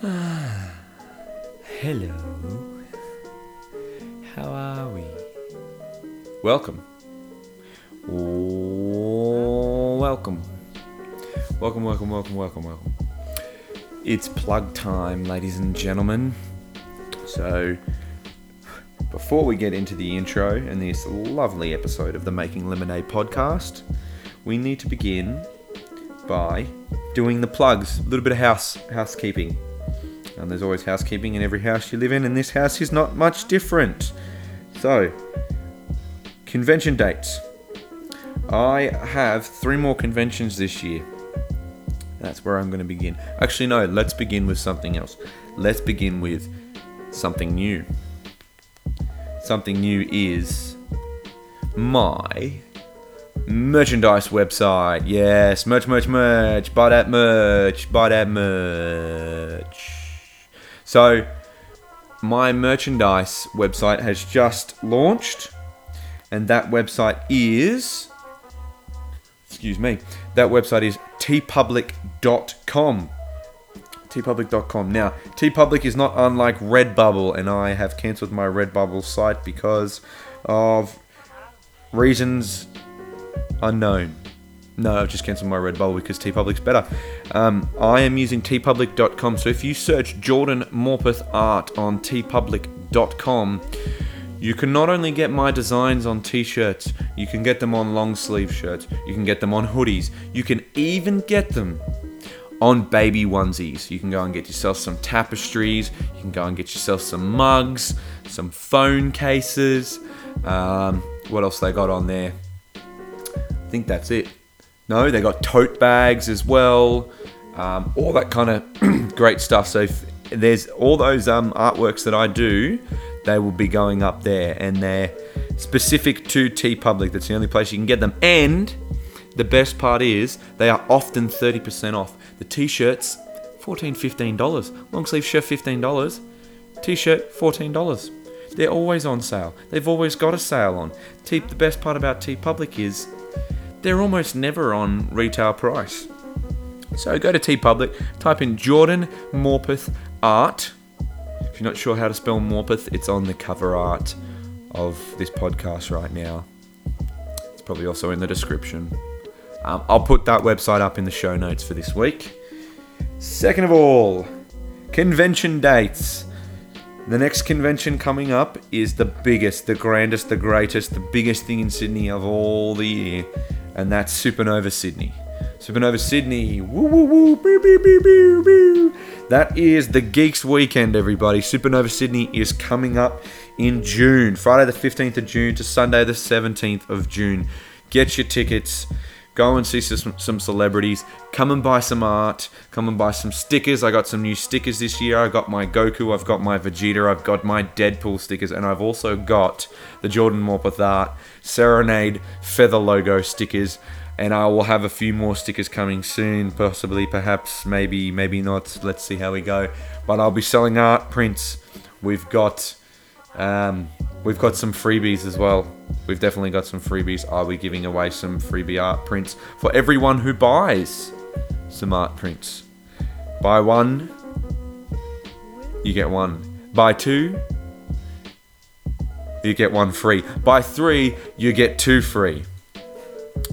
Hello. How are we? Welcome. Oh, welcome. Welcome, welcome, welcome, welcome, welcome. It's plug time, ladies and gentlemen. So, before we get into the intro and this lovely episode of the Making Lemonade podcast, we need to begin by doing the plugs. A little bit of house housekeeping. And there's always housekeeping in every house you live in, and this house is not much different. So, convention dates. I have three more conventions this year. That's where I'm going to begin. Actually, no, let's begin with something else. Let's begin with something new. Something new is my merchandise website. Yes, merch, merch, merch. Buy that merch. Buy that merch. So, my merchandise website has just launched, and that website is. Excuse me. That website is teepublic.com. teepublic.com. Now, teepublic is not unlike Redbubble, and I have cancelled my Redbubble site because of reasons unknown. No, I've just cancelled my Redbubble because teepublic's better. Um, I am using teepublic.com, so if you search Jordan Morpeth Art on teepublic.com, you can not only get my designs on t-shirts, you can get them on long sleeve shirts, you can get them on hoodies, you can even get them on baby onesies. You can go and get yourself some tapestries, you can go and get yourself some mugs, some phone cases. Um, what else they got on there? I think that's it. No, they got tote bags as well, um, all that kind of great stuff. So there's all those um, artworks that I do, they will be going up there, and they're specific to TeePublic. That's the only place you can get them. And the best part is they are often 30% off. The t-shirts, $14, $15. Long sleeve shirt, $15. T-shirt, $14. They're always on sale. They've always got a sale on. T- the best part about TeePublic is they're almost never on retail price. So go to TeePublic, type in Jordan Morpeth Art. If you're not sure how to spell Morpeth, it's on the cover art of this podcast right now. It's probably also in the description. Um, I'll put that website up in the show notes for this week. Second of all, convention dates. The next convention coming up is the biggest, the grandest, the greatest, the biggest thing in Sydney of all the year, and that's Supernova Sydney. Supernova Sydney, woo woo woo, boo boo boo boo boo. That is the Geeks Weekend, everybody. Supernova Sydney is coming up in June, Friday the 15th of June to Sunday the 17th of June. Get your tickets. Go and see some, some celebrities. Come and buy some art. Come and buy some stickers. I got some new stickers this year. I got my Goku. I've got my Vegeta. I've got my Deadpool stickers. And I've also got the Jordan Morpeth Art Serenade Feather logo stickers. And I will have a few more stickers coming soon. Possibly, perhaps, maybe, maybe not. Let's see how we go. But I'll be selling art prints. We've got. Um, we've got some freebies as well. We've definitely got some freebies. Are we giving away some freebie art prints for everyone who buys some art prints. Buy one, you get one. Buy two, you get one free. Buy three, you get two free.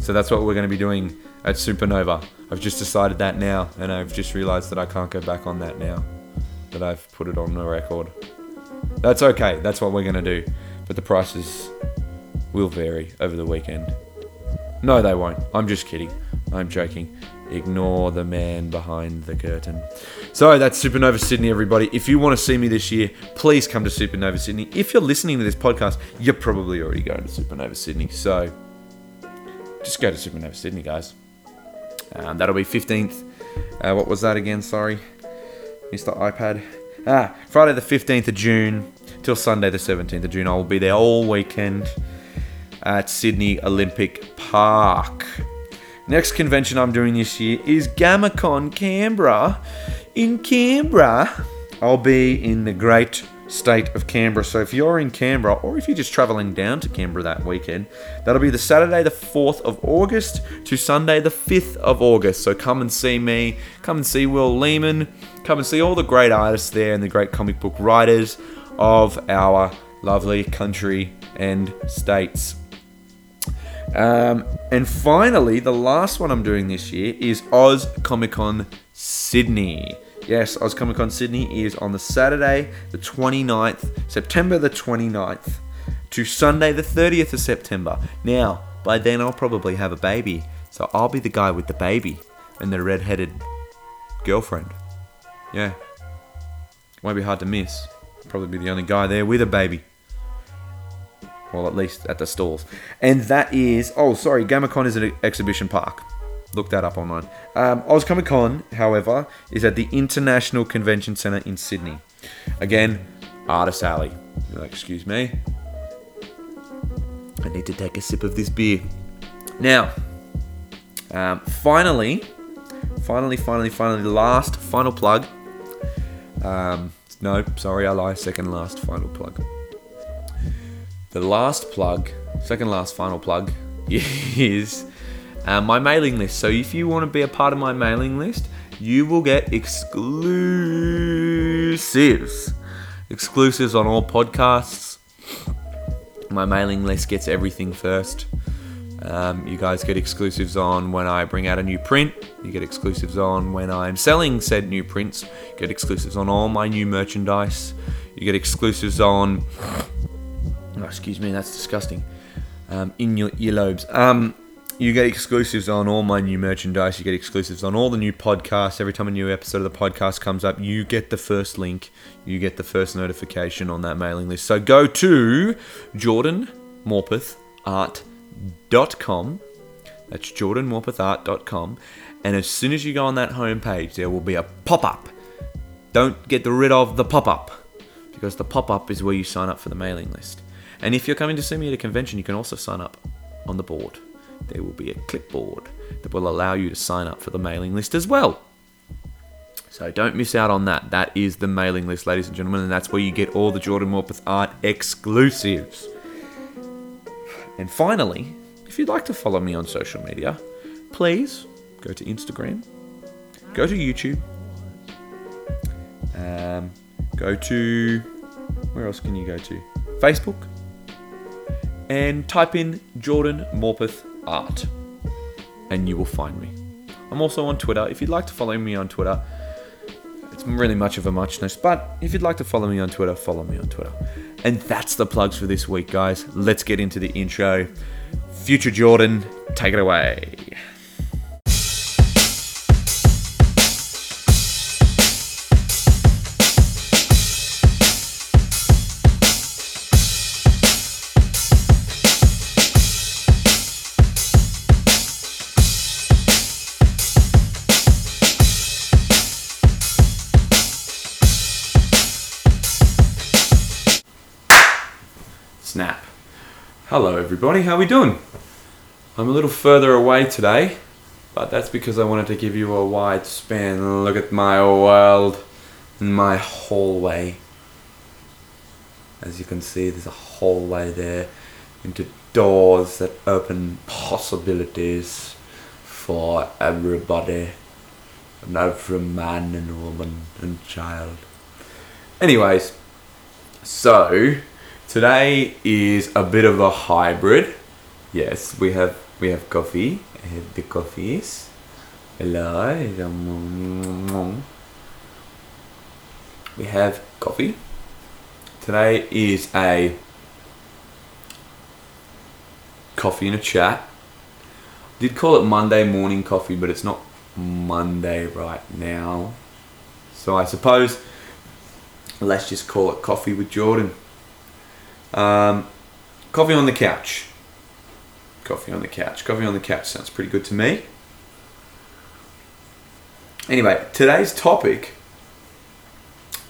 So that's what we're going to be doing at Supernova. I've just decided that now, and I've just realized that I can't go back on that now. That I've put it on the record. That's okay. That's what we're going to do. But the prices will vary over the weekend. No, they won't. I'm just kidding. I'm joking. Ignore the man behind the curtain. So that's Supernova Sydney, everybody. If you want to see me this year, please come to Supernova Sydney. If you're listening to this podcast, you're probably already going to Supernova Sydney. So just go to Supernova Sydney, guys. Um, that'll be 15th. Uh, what was that again? Sorry. Mr. iPad. Ah, Friday the 15th of June till Sunday the 17th of June. I will be there all weekend at Sydney Olympic Park. Next convention I'm doing this year is GammaCon Canberra. In Canberra, I'll be in the great state of Canberra. So if you're in Canberra or if you're just traveling down to Canberra that weekend, that'll be the Saturday the 4th of August to Sunday the 5th of August. So come and see me, come and see Will Lehman, come and see all the great artists there and the great comic book writers of our lovely country and states. Um, and finally, the last one I'm doing this year is Oz Comic Con Sydney. Yes, Oz Comic Con Sydney is on the Saturday, the 29th, September the 29th, to Sunday, the 30th of September. Now, by then I'll probably have a baby, so I'll be the guy with the baby and the red-headed girlfriend. Yeah, won't be hard to miss. Probably be the only guy there with a baby. Well, at least at the stalls. And that is, oh, sorry, GammaCon is an exhibition park. Look that up online. Um, Oz Comic Con, however, is at the International Convention Centre in Sydney. Again, Artist Alley. Excuse me. I need to take a sip of this beer. Now, um, finally, finally, finally, finally, last final plug. Um, no, sorry, I lie. Second last final plug. The last plug, second last final plug, is uh, my mailing list. So if you want to be a part of my mailing list, you will get exclusives. Exclusives on all podcasts. My mailing list gets everything first. Um, you guys get exclusives on when I bring out a new print. You get exclusives on when I'm selling said new prints. You get exclusives on all my new merchandise. You get exclusives on. Oh, excuse me, that's disgusting. Um, in your earlobes. Um, you get exclusives on all my new merchandise. You get exclusives on all the new podcasts. Every time a new episode of the podcast comes up, you get the first link. You get the first notification on that mailing list. So go to jordanmorpethart.com. That's jordanmorpethart.com. And as soon as you go on that homepage, there will be a pop up. Don't get rid of the pop up because the pop up is where you sign up for the mailing list. And if you're coming to see me at a convention, you can also sign up on the board there will be a clipboard that will allow you to sign up for the mailing list as well. So don't miss out on that. That is the mailing list, ladies and gentlemen, and that's where you get all the Jordan Morpeth art exclusives. And finally, if you'd like to follow me on social media, please go to Instagram, go to YouTube, um, go to where else can you go to? Facebook, and type in Jordan Morpeth art, and you will find me. I'm also on Twitter. If you'd like to follow me on Twitter, it's really much of a muchness, but if you'd like to follow me on Twitter, follow me on Twitter. And that's the plugs for this week, guys. Let's get into the intro. Future Jordan, take it away. Hello everybody, how are we doing? I'm a little further away today, but that's because I wanted to give you a wide span look at my world and my hallway. As you can see, there's a hallway there into doors that open possibilities for everybody and every man and woman and child. Anyways, so Today is a bit of a hybrid. Yes, we have we have coffee. I have the coffees. Hello. We have coffee. Today is a coffee and a chat. Did call it Monday morning coffee, but it's not Monday right now. So I suppose let's just call it coffee with Jordan. Um, coffee on the couch. Coffee on the couch. Coffee on the couch sounds pretty good to me. Anyway, today's topic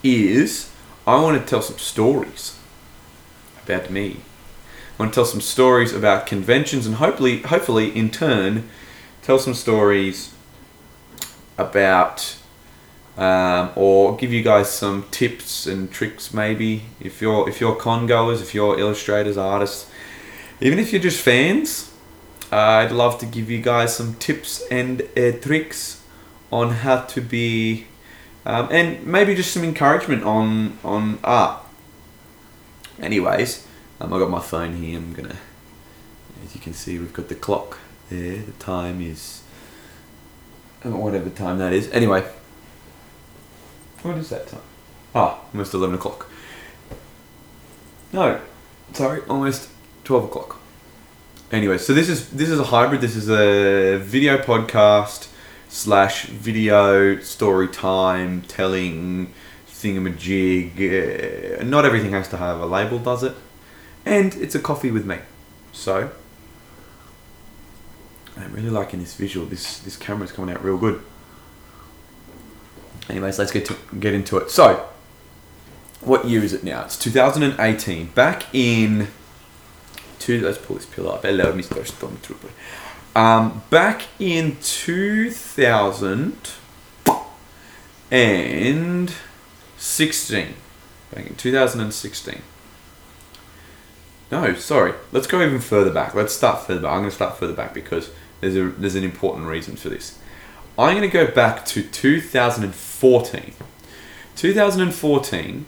is I want to tell some stories about me. I want to tell some stories about conventions and hopefully hopefully in turn tell some stories about um, or give you guys some tips and tricks maybe if you're if you're con goers, if you're illustrators, artists, even if you're just fans. I'd love to give you guys some tips and uh, tricks on how to be, um, and maybe just some encouragement on on art. Anyways, um, I got my phone here. I'm gonna, as you can see, we've got the clock there. The time is uh, whatever time that is. Anyway, what is that time? Ah, almost eleven o'clock. No, sorry, almost twelve o'clock. Anyway, so this is this is a hybrid. This is a video podcast slash video story time telling thingamajig. Uh, not everything has to have a label, does it? And it's a coffee with me. So I'm really liking this visual. This this camera's coming out real good. Anyways, let's get to get into it. So, what year is it now? It's 2018. Back in two. Let's pull this pillar up. Hello. Stormtrooper. Um, back in 2016. Back in 2016. No, sorry. Let's go even further back. Let's start further back. I'm going to start further back because there's a there's an important reason for this. I'm going to go back to 2014. 2014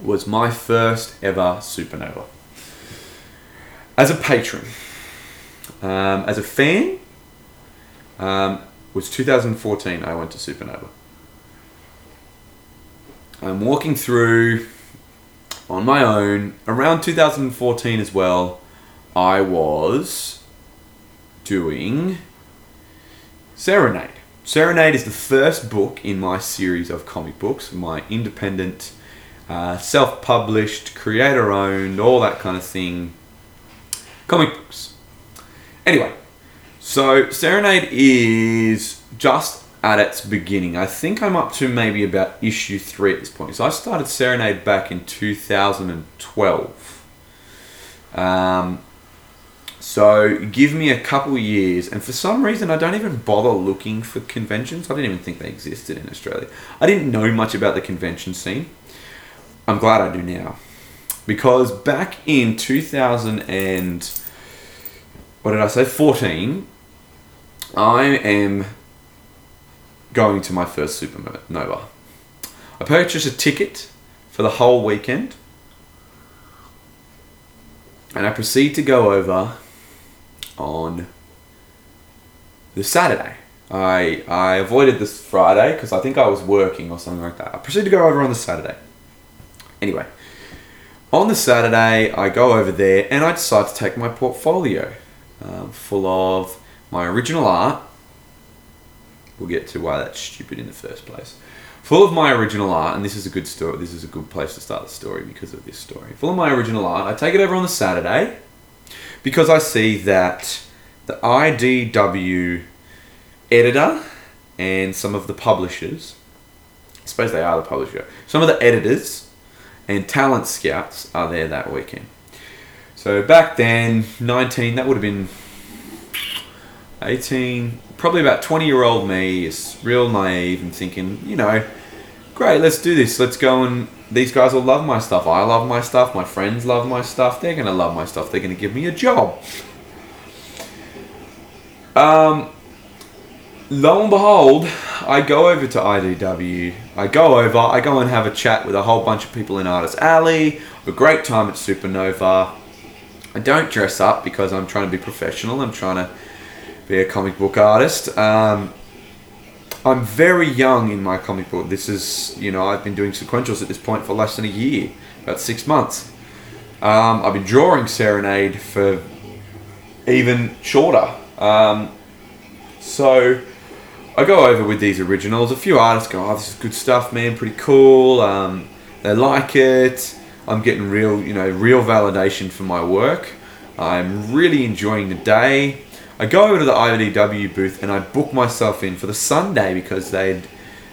was my first ever supernova. As a patron, um, as a fan, um, was 2014 I went to Supernova. I'm walking through on my own around 2014 as well. I was doing Serenade. Serenade is the first book in my series of comic books, my independent, uh, self published, creator owned, all that kind of thing comic books. Anyway, so Serenade is just at its beginning. I think I'm up to maybe about issue three at this point. So I started Serenade back in 2012. Um, so give me a couple years, and for some reason I don't even bother looking for conventions. I didn't even think they existed in Australia. I didn't know much about the convention scene. I'm glad I do now, because back in 2000 and what did I say? 14. I am going to my first supernova. I purchased a ticket for the whole weekend, and I proceed to go over on the Saturday. I I avoided this Friday because I think I was working or something like that. I proceeded to go over on the Saturday. Anyway, on the Saturday, I go over there and I decide to take my portfolio um, full of my original art. We'll get to why that's stupid in the first place. Full of my original art, and this is a good story. This is a good place to start the story because of this story. Full of my original art. I take it over on the Saturday because I see that the IDW editor and some of the publishers, I suppose they are the publisher, some of the editors and talent scouts are there that weekend. So back then, 19, that would have been 18, probably about 20 year old me is real naive and thinking, you know, great, let's do this. Let's go and these guys will love my stuff. I love my stuff. My friends love my stuff. They're going to love my stuff. They're going to give me a job. Um, lo and behold, I go over to IDW. I go over, I go and have a chat with a whole bunch of people in Artist Alley. A great time at Supernova. I don't dress up because I'm trying to be professional. I'm trying to be a comic book artist. Um, I'm very young in my comic book. This is, you know, I've been doing sequentials at this point for less than a year, about six months. Um, I've been drawing Serenade for even shorter. Um, so I go over with these originals. A few artists go, "Oh, this is good stuff, man. Pretty cool." Um, they like it. I'm getting real, you know, real validation for my work. I'm really enjoying the day. I go over to the IDW booth and I book myself in for the Sunday because they'd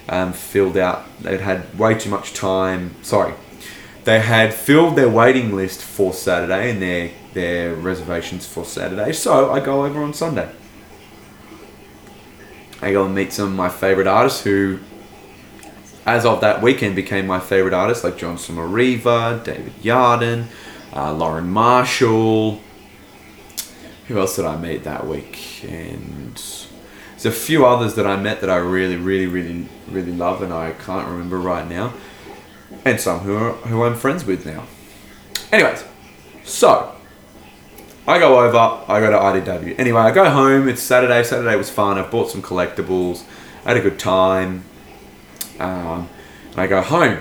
um, filled out, they'd had way too much time. Sorry, they had filled their waiting list for Saturday and their their reservations for Saturday. So I go over on Sunday. I go and meet some of my favorite artists who as of that weekend, became my favorite artists like John Samariva, David Yardin, uh, Lauren Marshall. Who else did I meet that week? And there's a few others that I met that I really, really, really, really love, and I can't remember right now. And some who are, who I'm friends with now. Anyways, so I go over, I go to IDW. Anyway, I go home. It's Saturday. Saturday was fun. I bought some collectibles. I had a good time. Um, I go home.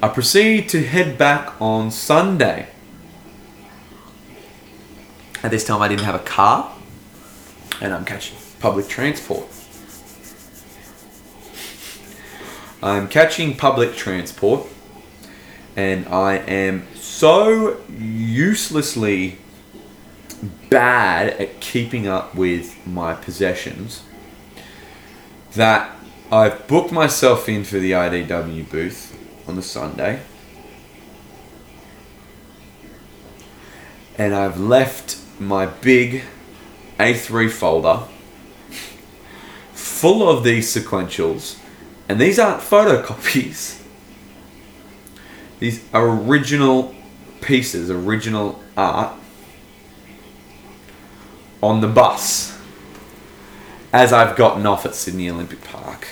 I proceed to head back on Sunday. At this time, I didn't have a car, and I'm catching public transport. I'm catching public transport, and I am so uselessly bad at keeping up with my possessions that I've booked myself in for the IDW booth on the Sunday. And I've left my big A3 folder full of these sequentials. And these aren't photocopies. These are original pieces, original art on the bus as I've gotten off at Sydney Olympic Park.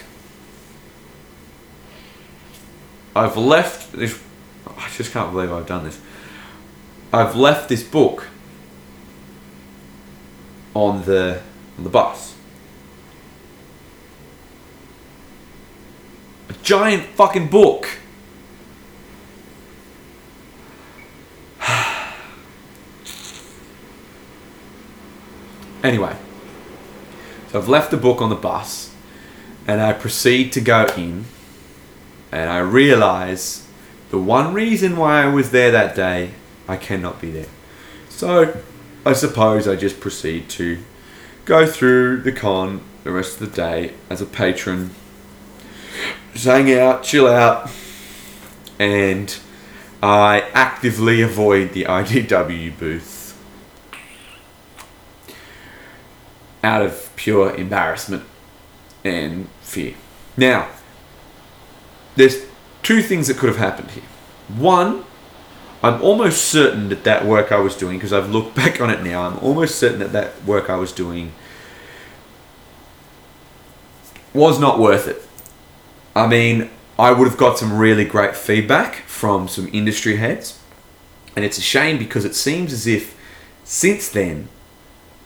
I've left this. I just can't believe I've done this. I've left this book on the on the bus. A giant fucking book. anyway, so I've left the book on the bus and I proceed to go in and I realize the one reason why I was there that day, I cannot be there. So I suppose I just proceed to go through the con the rest of the day as a patron, just hang out, chill out, and I actively avoid the IDW booth out of pure embarrassment and fear. Now, there's two things that could have happened here. One, I'm almost certain that that work I was doing, because I've looked back on it now, I'm almost certain that that work I was doing was not worth it. I mean, I would have got some really great feedback from some industry heads, and it's a shame because it seems as if since then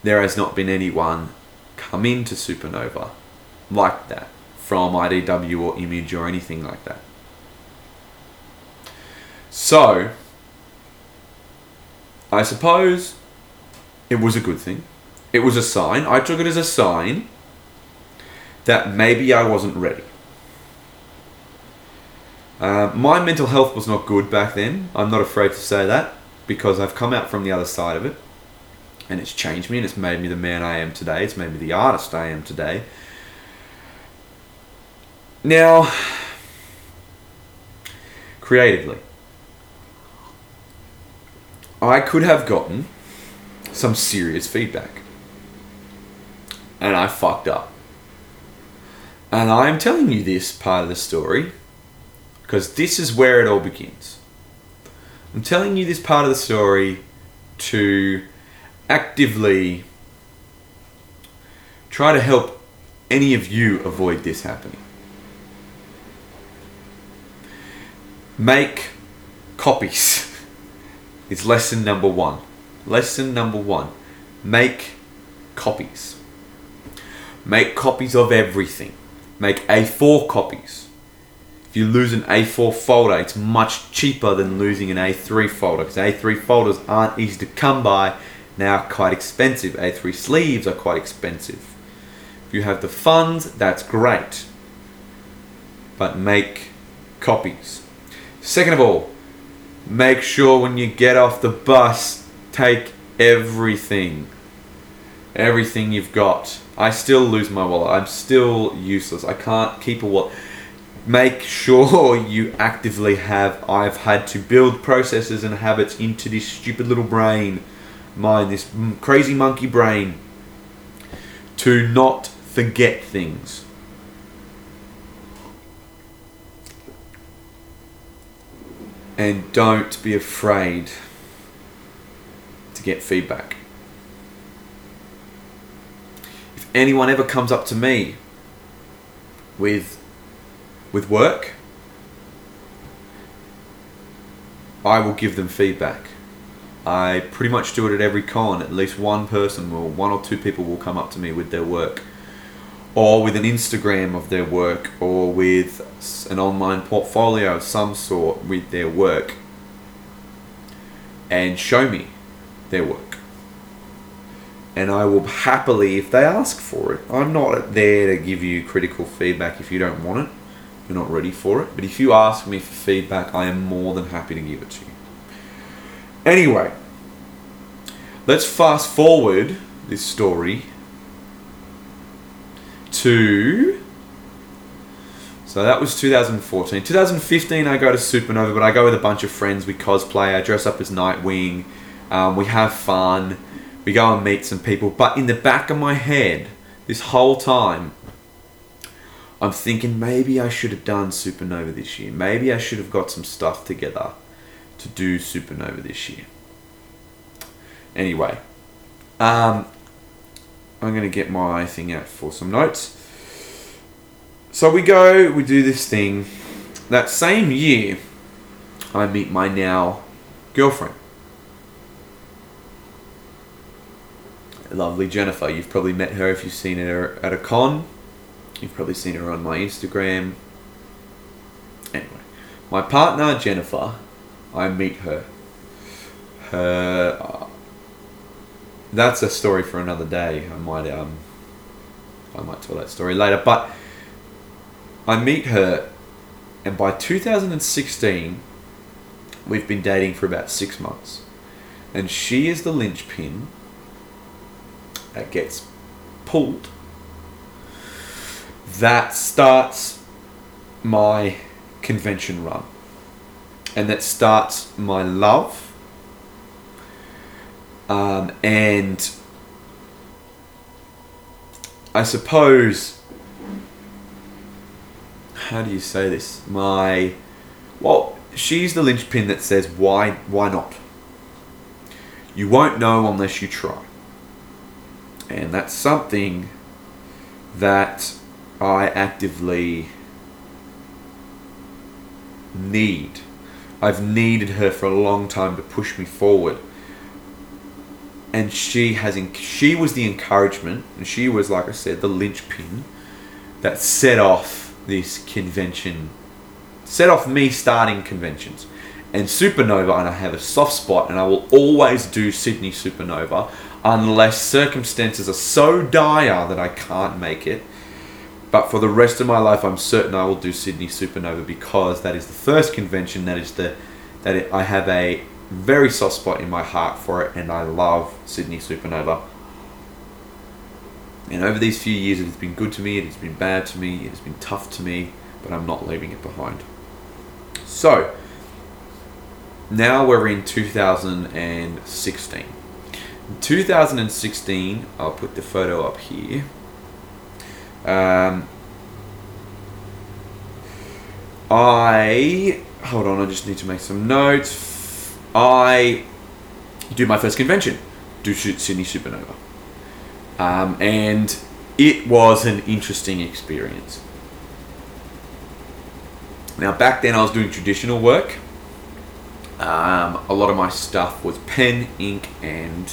there has not been anyone come into Supernova like that from IDW or Image or anything like that. So, I suppose it was a good thing. It was a sign. I took it as a sign that maybe I wasn't ready. Uh, my mental health was not good back then. I'm not afraid to say that because I've come out from the other side of it and it's changed me and it's made me the man I am today. It's made me the artist I am today. Now, creatively, I could have gotten some serious feedback. And I fucked up. And I'm telling you this part of the story because this is where it all begins. I'm telling you this part of the story to actively try to help any of you avoid this happening. Make copies. It's lesson number one. Lesson number one. Make copies. Make copies of everything. Make A4 copies. If you lose an A4 folder, it's much cheaper than losing an A3 folder because A3 folders aren't easy to come by now quite expensive. A3 sleeves are quite expensive. If you have the funds, that's great. But make copies. Second of all, make sure when you get off the bus, take everything. Everything you've got. I still lose my wallet. I'm still useless. I can't keep a wallet. Make sure you actively have. I've had to build processes and habits into this stupid little brain mind, this crazy monkey brain, to not forget things. And don't be afraid to get feedback. If anyone ever comes up to me with with work, I will give them feedback. I pretty much do it at every con. At least one person will, one or two people will come up to me with their work, or with an Instagram of their work, or with an online portfolio of some sort with their work, and show me their work. And I will happily, if they ask for it, I'm not there to give you critical feedback if you don't want it, you're not ready for it. But if you ask me for feedback, I am more than happy to give it to you. Anyway, let's fast forward this story to. So that was 2014. 2015, I go to Supernova, but I go with a bunch of friends. We cosplay. I dress up as Nightwing. Um, we have fun. We go and meet some people. But in the back of my head, this whole time, I'm thinking maybe I should have done Supernova this year. Maybe I should have got some stuff together to do Supernova this year. Anyway, um, I'm going to get my thing out for some notes. So we go, we do this thing. That same year, I meet my now girlfriend. Lovely Jennifer. You've probably met her if you've seen her at a con. You've probably seen her on my Instagram. Anyway, my partner Jennifer, I meet her. Her. Uh, that's a story for another day. I might um. I might tell that story later, but I meet her, and by 2016, we've been dating for about six months, and she is the linchpin that gets pulled that starts my convention run. And that starts my love. Um, and I suppose, how do you say this? My, well, she's the linchpin that says, why, why not? You won't know unless you try. And that's something that I actively need. I've needed her for a long time to push me forward. And she has she was the encouragement and she was like I said the linchpin that set off this convention set off me starting conventions. And Supernova and I have a soft spot and I will always do Sydney Supernova unless circumstances are so dire that I can't make it but for the rest of my life, I'm certain I will do Sydney Supernova because that is the first convention that is the that it, I have a very soft spot in my heart for it, and I love Sydney Supernova. And over these few years, it has been good to me. It has been bad to me. It has been tough to me, but I'm not leaving it behind. So now we're in 2016. In 2016, I'll put the photo up here. Um, I hold on. I just need to make some notes. I do my first convention, do shoot Sydney Supernova, um, and it was an interesting experience. Now back then I was doing traditional work. Um, a lot of my stuff was pen, ink, and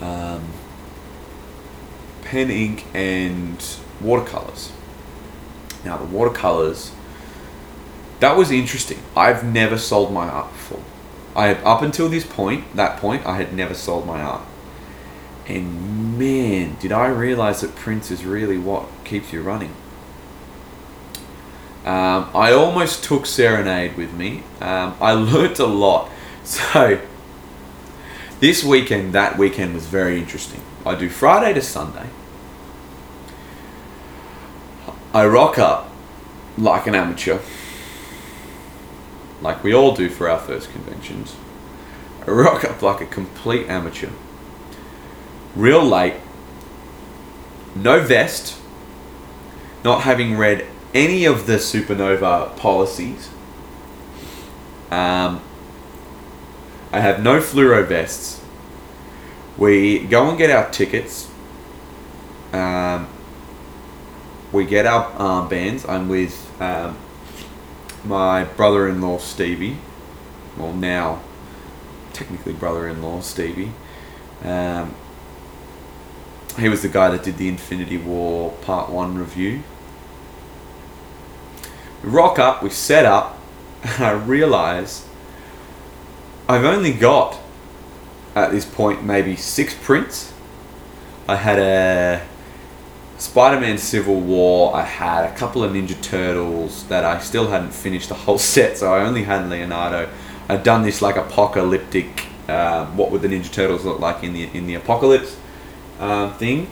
um, pen, ink, and watercolors. Now, the watercolors, that was interesting. I've never sold my art before. I up until this point, that point, I had never sold my art. And man, did I realize that prints is really what keeps you running. Um, I almost took Serenade with me. Um, I learnt a lot. So, this weekend, that weekend was very interesting. I do Friday to Sunday. I rock up like an amateur, like we all do for our first conventions. I rock up like a complete amateur. Real late, no vest, not having read any of the supernova policies, Um, I have no fluoro vests. We go and get our tickets. Um, we get our armbands. I'm with um, my brother-in-law Stevie. Well, now technically brother-in-law Stevie. Um, he was the guy that did the Infinity War Part One review. We rock up, we set up, and I realise I've only got at this point maybe six prints. I had a Spider-Man Civil War. I had a couple of Ninja Turtles that I still hadn't finished the whole set, so I only had Leonardo. I'd done this like apocalyptic. Uh, what would the Ninja Turtles look like in the in the apocalypse uh, thing?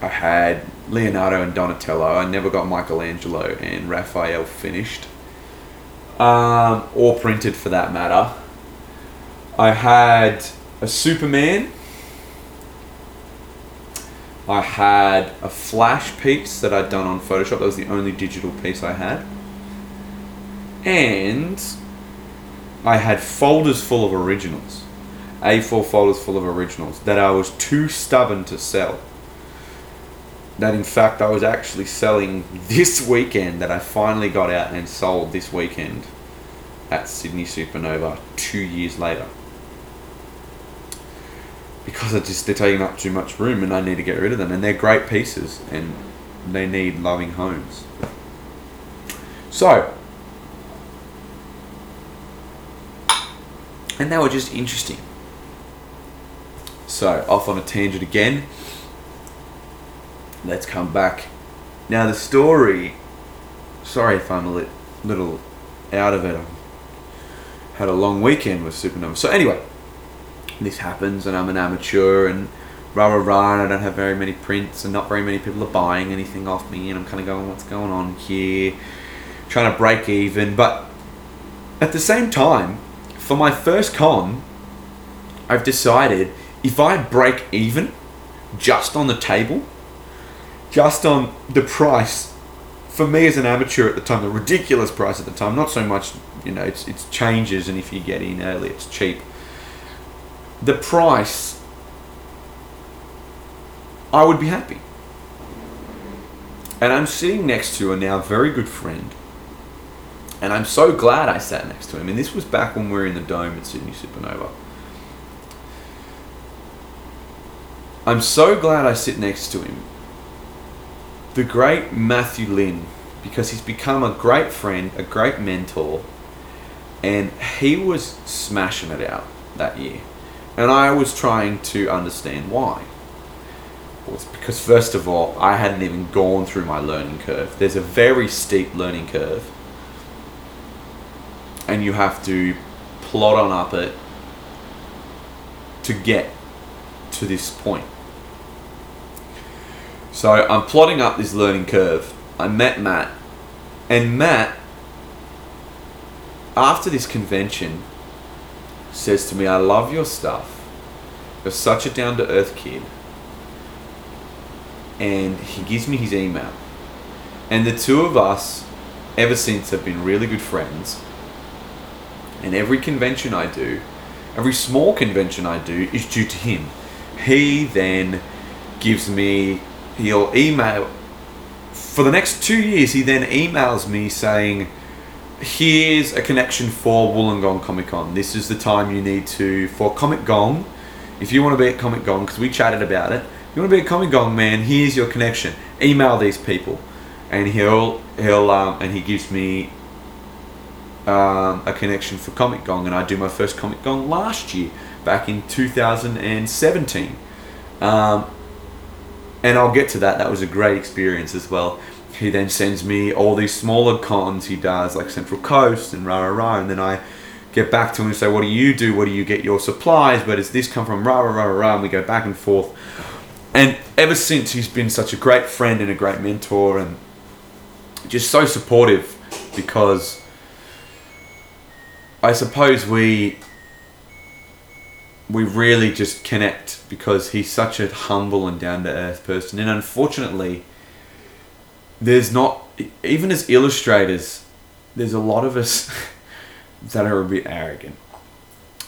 I had Leonardo and Donatello. I never got Michelangelo and Raphael finished, um, or printed for that matter. I had a Superman. I had a Flash piece that I'd done on Photoshop. That was the only digital piece I had. And I had folders full of originals. A4 folders full of originals that I was too stubborn to sell. That in fact I was actually selling this weekend that I finally got out and sold this weekend at Sydney Supernova two years later because they're just they're taking up too much room and I need to get rid of them and they're great pieces and they need loving homes. So and they were just interesting. So off on a tangent again. Let's come back. Now the story sorry if I'm a li- little out of it. I had a long weekend with Supernova. So anyway, this happens and I'm an amateur and rah rah rah and I don't have very many prints and not very many people are buying anything off me and I'm kind of going what's going on here trying to break even but at the same time for my first con I've decided if I break even just on the table just on the price for me as an amateur at the time the ridiculous price at the time not so much you know it's, it's changes and if you get in early it's cheap the price, I would be happy. And I'm sitting next to a now very good friend. And I'm so glad I sat next to him. And this was back when we were in the dome at Sydney Supernova. I'm so glad I sit next to him. The great Matthew Lynn, because he's become a great friend, a great mentor, and he was smashing it out that year. And I was trying to understand why. Well, it's because, first of all, I hadn't even gone through my learning curve. There's a very steep learning curve, and you have to plot on up it to get to this point. So I'm plotting up this learning curve. I met Matt, and Matt, after this convention, says to me, I love your stuff. You're such a down to earth kid. And he gives me his email. And the two of us, ever since, have been really good friends. And every convention I do, every small convention I do, is due to him. He then gives me, he'll email, for the next two years, he then emails me saying, here's a connection for Wollongong Comic Con. This is the time you need to for Comic Gong. If you want to be at Comic Gong, because we chatted about it, you want to be at Comic Gong, man. Here's your connection. Email these people, and he'll he'll um, and he gives me um, a connection for Comic Gong, and I do my first Comic Gong last year, back in 2017. Um, and I'll get to that. That was a great experience as well he then sends me all these smaller cons he does, like Central Coast and rah rah rah, and then I get back to him and say, "What do you do? What do you get your supplies? Where does this come from?" Rah rah rah rah, and we go back and forth. And ever since, he's been such a great friend and a great mentor, and just so supportive because I suppose we we really just connect because he's such a humble and down to earth person, and unfortunately there's not even as illustrators there's a lot of us that are a bit arrogant.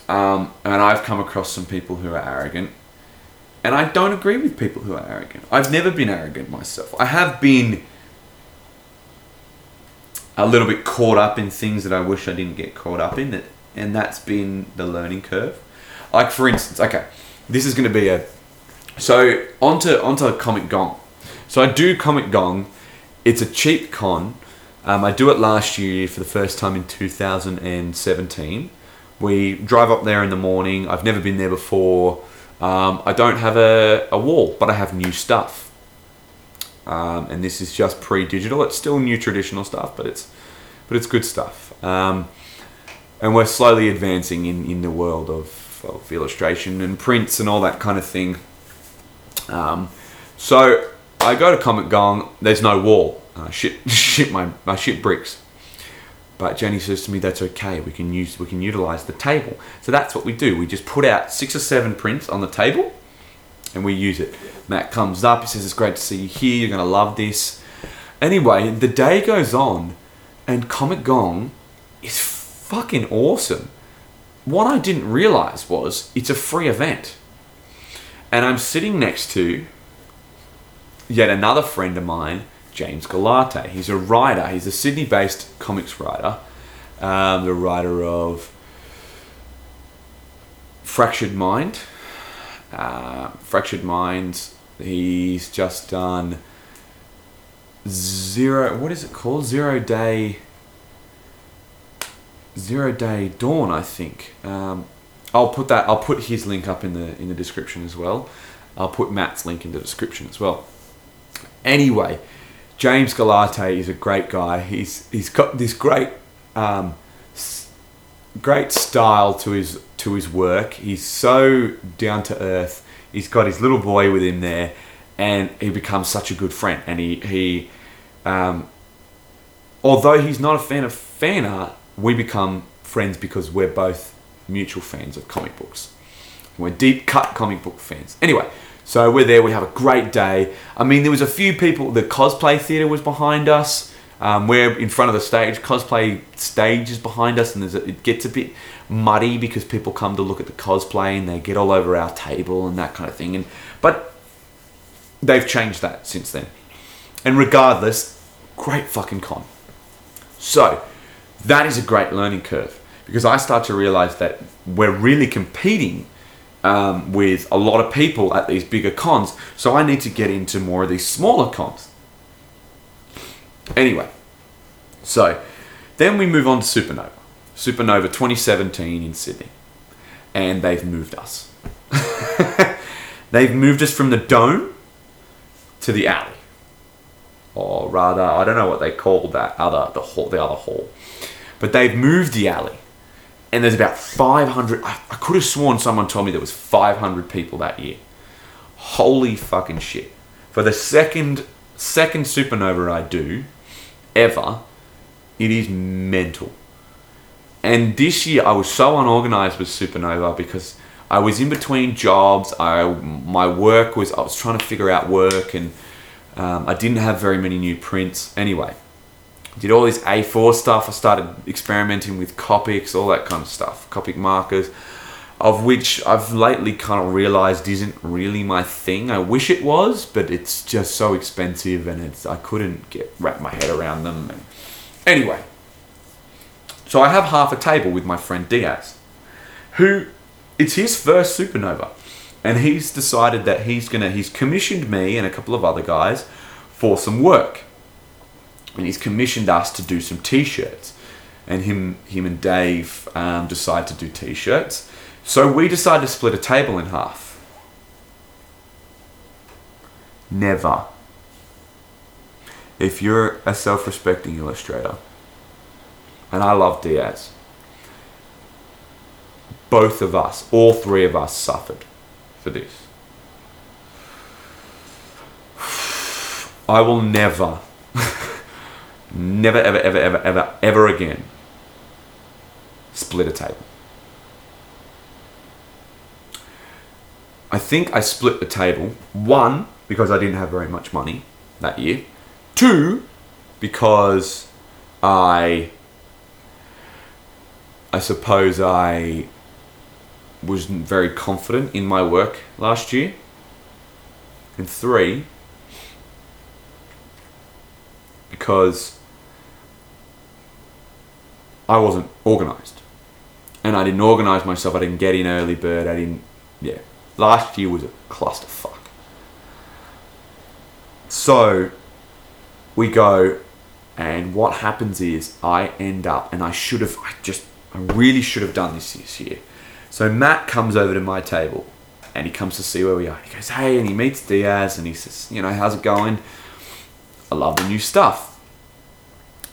Um, and I've come across some people who are arrogant. And I don't agree with people who are arrogant. I've never been arrogant myself. I have been a little bit caught up in things that I wish I didn't get caught up in. And that's been the learning curve. Like for instance, okay, this is going to be a so onto onto Comic Gong. So I do Comic Gong. It's a cheap con. Um, I do it last year for the first time in 2017. We drive up there in the morning. I've never been there before. Um, I don't have a, a wall, but I have new stuff. Um, and this is just pre-digital. It's still new traditional stuff, but it's but it's good stuff. Um, and we're slowly advancing in, in the world of, of illustration and prints and all that kind of thing. Um, so I go to Comic Gong. There's no wall. Uh, shit, shit, my, my shit bricks. But Jenny says to me, "That's okay. We can use we can utilize the table." So that's what we do. We just put out six or seven prints on the table, and we use it. Matt comes up. He says, "It's great to see you here. You're gonna love this." Anyway, the day goes on, and Comic Gong is fucking awesome. What I didn't realize was it's a free event, and I'm sitting next to yet another friend of mine James Galate. He's a writer. He's a Sydney-based comics writer. Um, the writer of Fractured Mind. Uh, Fractured Minds. He's just done zero. What is it called? Zero Day. Zero Day Dawn, I think. Um, I'll put that. I'll put his link up in the in the description as well. I'll put Matt's link in the description as well. Anyway, James Galate is a great guy. He's he's got this great um, great style to his to his work. He's so down to earth. He's got his little boy with him there, and he becomes such a good friend. And he he, um, although he's not a fan of fan art, we become friends because we're both mutual fans of comic books. We're deep cut comic book fans. Anyway, so we're there, we have a great day. I mean, there was a few people, the cosplay theatre was behind us. Um, we're in front of the stage, cosplay stage is behind us, and a, it gets a bit muddy because people come to look at the cosplay and they get all over our table and that kind of thing. And But they've changed that since then. And regardless, great fucking con. So, that is a great learning curve because I start to realize that we're really competing um, with a lot of people at these bigger cons. So I need to get into more of these smaller cons. Anyway, so then we move on to Supernova. Supernova 2017 in Sydney. And they've moved us. they've moved us from the dome to the alley. Or rather, I don't know what they call that other the hall the other hall. But they've moved the alley and there's about 500. I, I could have sworn someone told me there was 500 people that year. Holy fucking shit! For the second second supernova I do ever, it is mental. And this year I was so unorganized with supernova because I was in between jobs. I my work was I was trying to figure out work and um, I didn't have very many new prints. Anyway, did all this A4 stuff. I started experimenting with Copics, all that kind of stuff, Copic markers, of which I've lately kind of realized isn't really my thing. I wish it was, but it's just so expensive and it's I couldn't get wrap my head around them. Anyway, so I have half a table with my friend Diaz, who it's his first supernova, and he's decided that he's gonna he's commissioned me and a couple of other guys for some work and he's commissioned us to do some t-shirts and him him and dave um, decide to do t-shirts. So we decided to split a table in half. Never. If you're a self-respecting illustrator and i love diaz both of us all three of us suffered for this. I will never Never, ever, ever, ever, ever, ever again split a table. I think I split the table. One, because I didn't have very much money that year. Two, because I I suppose I was very confident in my work last year. And three, because I wasn't organized. And I didn't organize myself. I didn't get in early bird. I didn't, yeah. Last year was a clusterfuck. So we go, and what happens is I end up, and I should have, I just, I really should have done this this year. So Matt comes over to my table and he comes to see where we are. He goes, hey, and he meets Diaz and he says, you know, how's it going? I love the new stuff.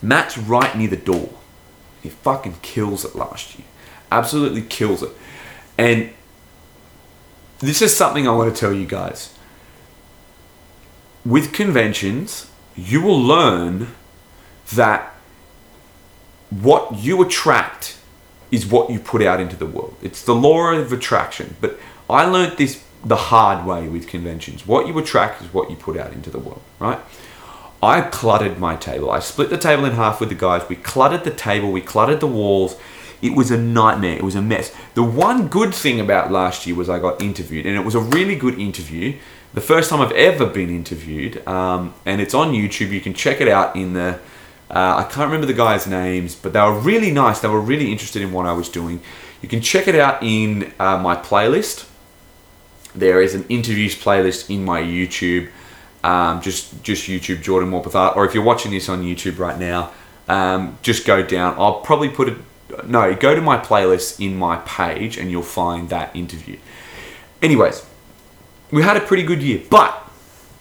Matt's right near the door. He fucking kills it last year. Absolutely kills it. And this is something I want to tell you guys. With conventions, you will learn that what you attract is what you put out into the world. It's the law of attraction. But I learned this the hard way with conventions. What you attract is what you put out into the world, right? I cluttered my table. I split the table in half with the guys. We cluttered the table, we cluttered the walls. It was a nightmare. It was a mess. The one good thing about last year was I got interviewed, and it was a really good interview. The first time I've ever been interviewed, um, and it's on YouTube. You can check it out in the. Uh, I can't remember the guys' names, but they were really nice. They were really interested in what I was doing. You can check it out in uh, my playlist. There is an interviews playlist in my YouTube um, just just YouTube Jordan Morpeth or if you're watching this on YouTube right now, um, just go down. I'll probably put it. No, go to my playlist in my page and you'll find that interview. Anyways, we had a pretty good year, but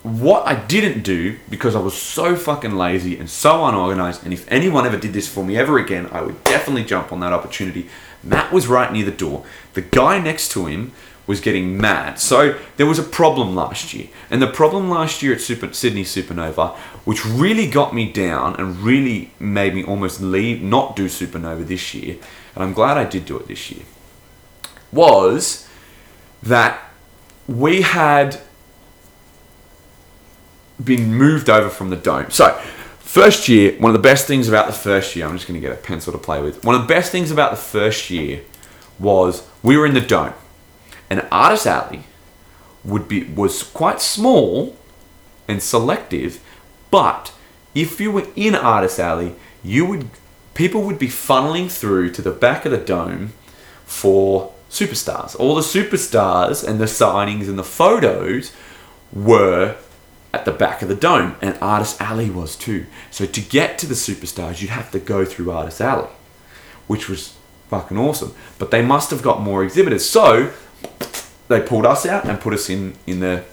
what I didn't do because I was so fucking lazy and so unorganized, and if anyone ever did this for me ever again, I would definitely jump on that opportunity. Matt was right near the door. The guy next to him was getting mad. So there was a problem last year. And the problem last year at Super, Sydney Supernova, which really got me down and really made me almost leave, not do Supernova this year, and I'm glad I did do it this year, was that we had been moved over from the dome. So, first year, one of the best things about the first year, I'm just going to get a pencil to play with. One of the best things about the first year was we were in the dome an artist alley would be was quite small and selective, but if you were in artist alley, you would people would be funneling through to the back of the dome for superstars. All the superstars and the signings and the photos were at the back of the dome, and Artist Alley was too. So to get to the superstars, you'd have to go through Artist Alley, which was fucking awesome. But they must have got more exhibitors. So they pulled us out and put us in in the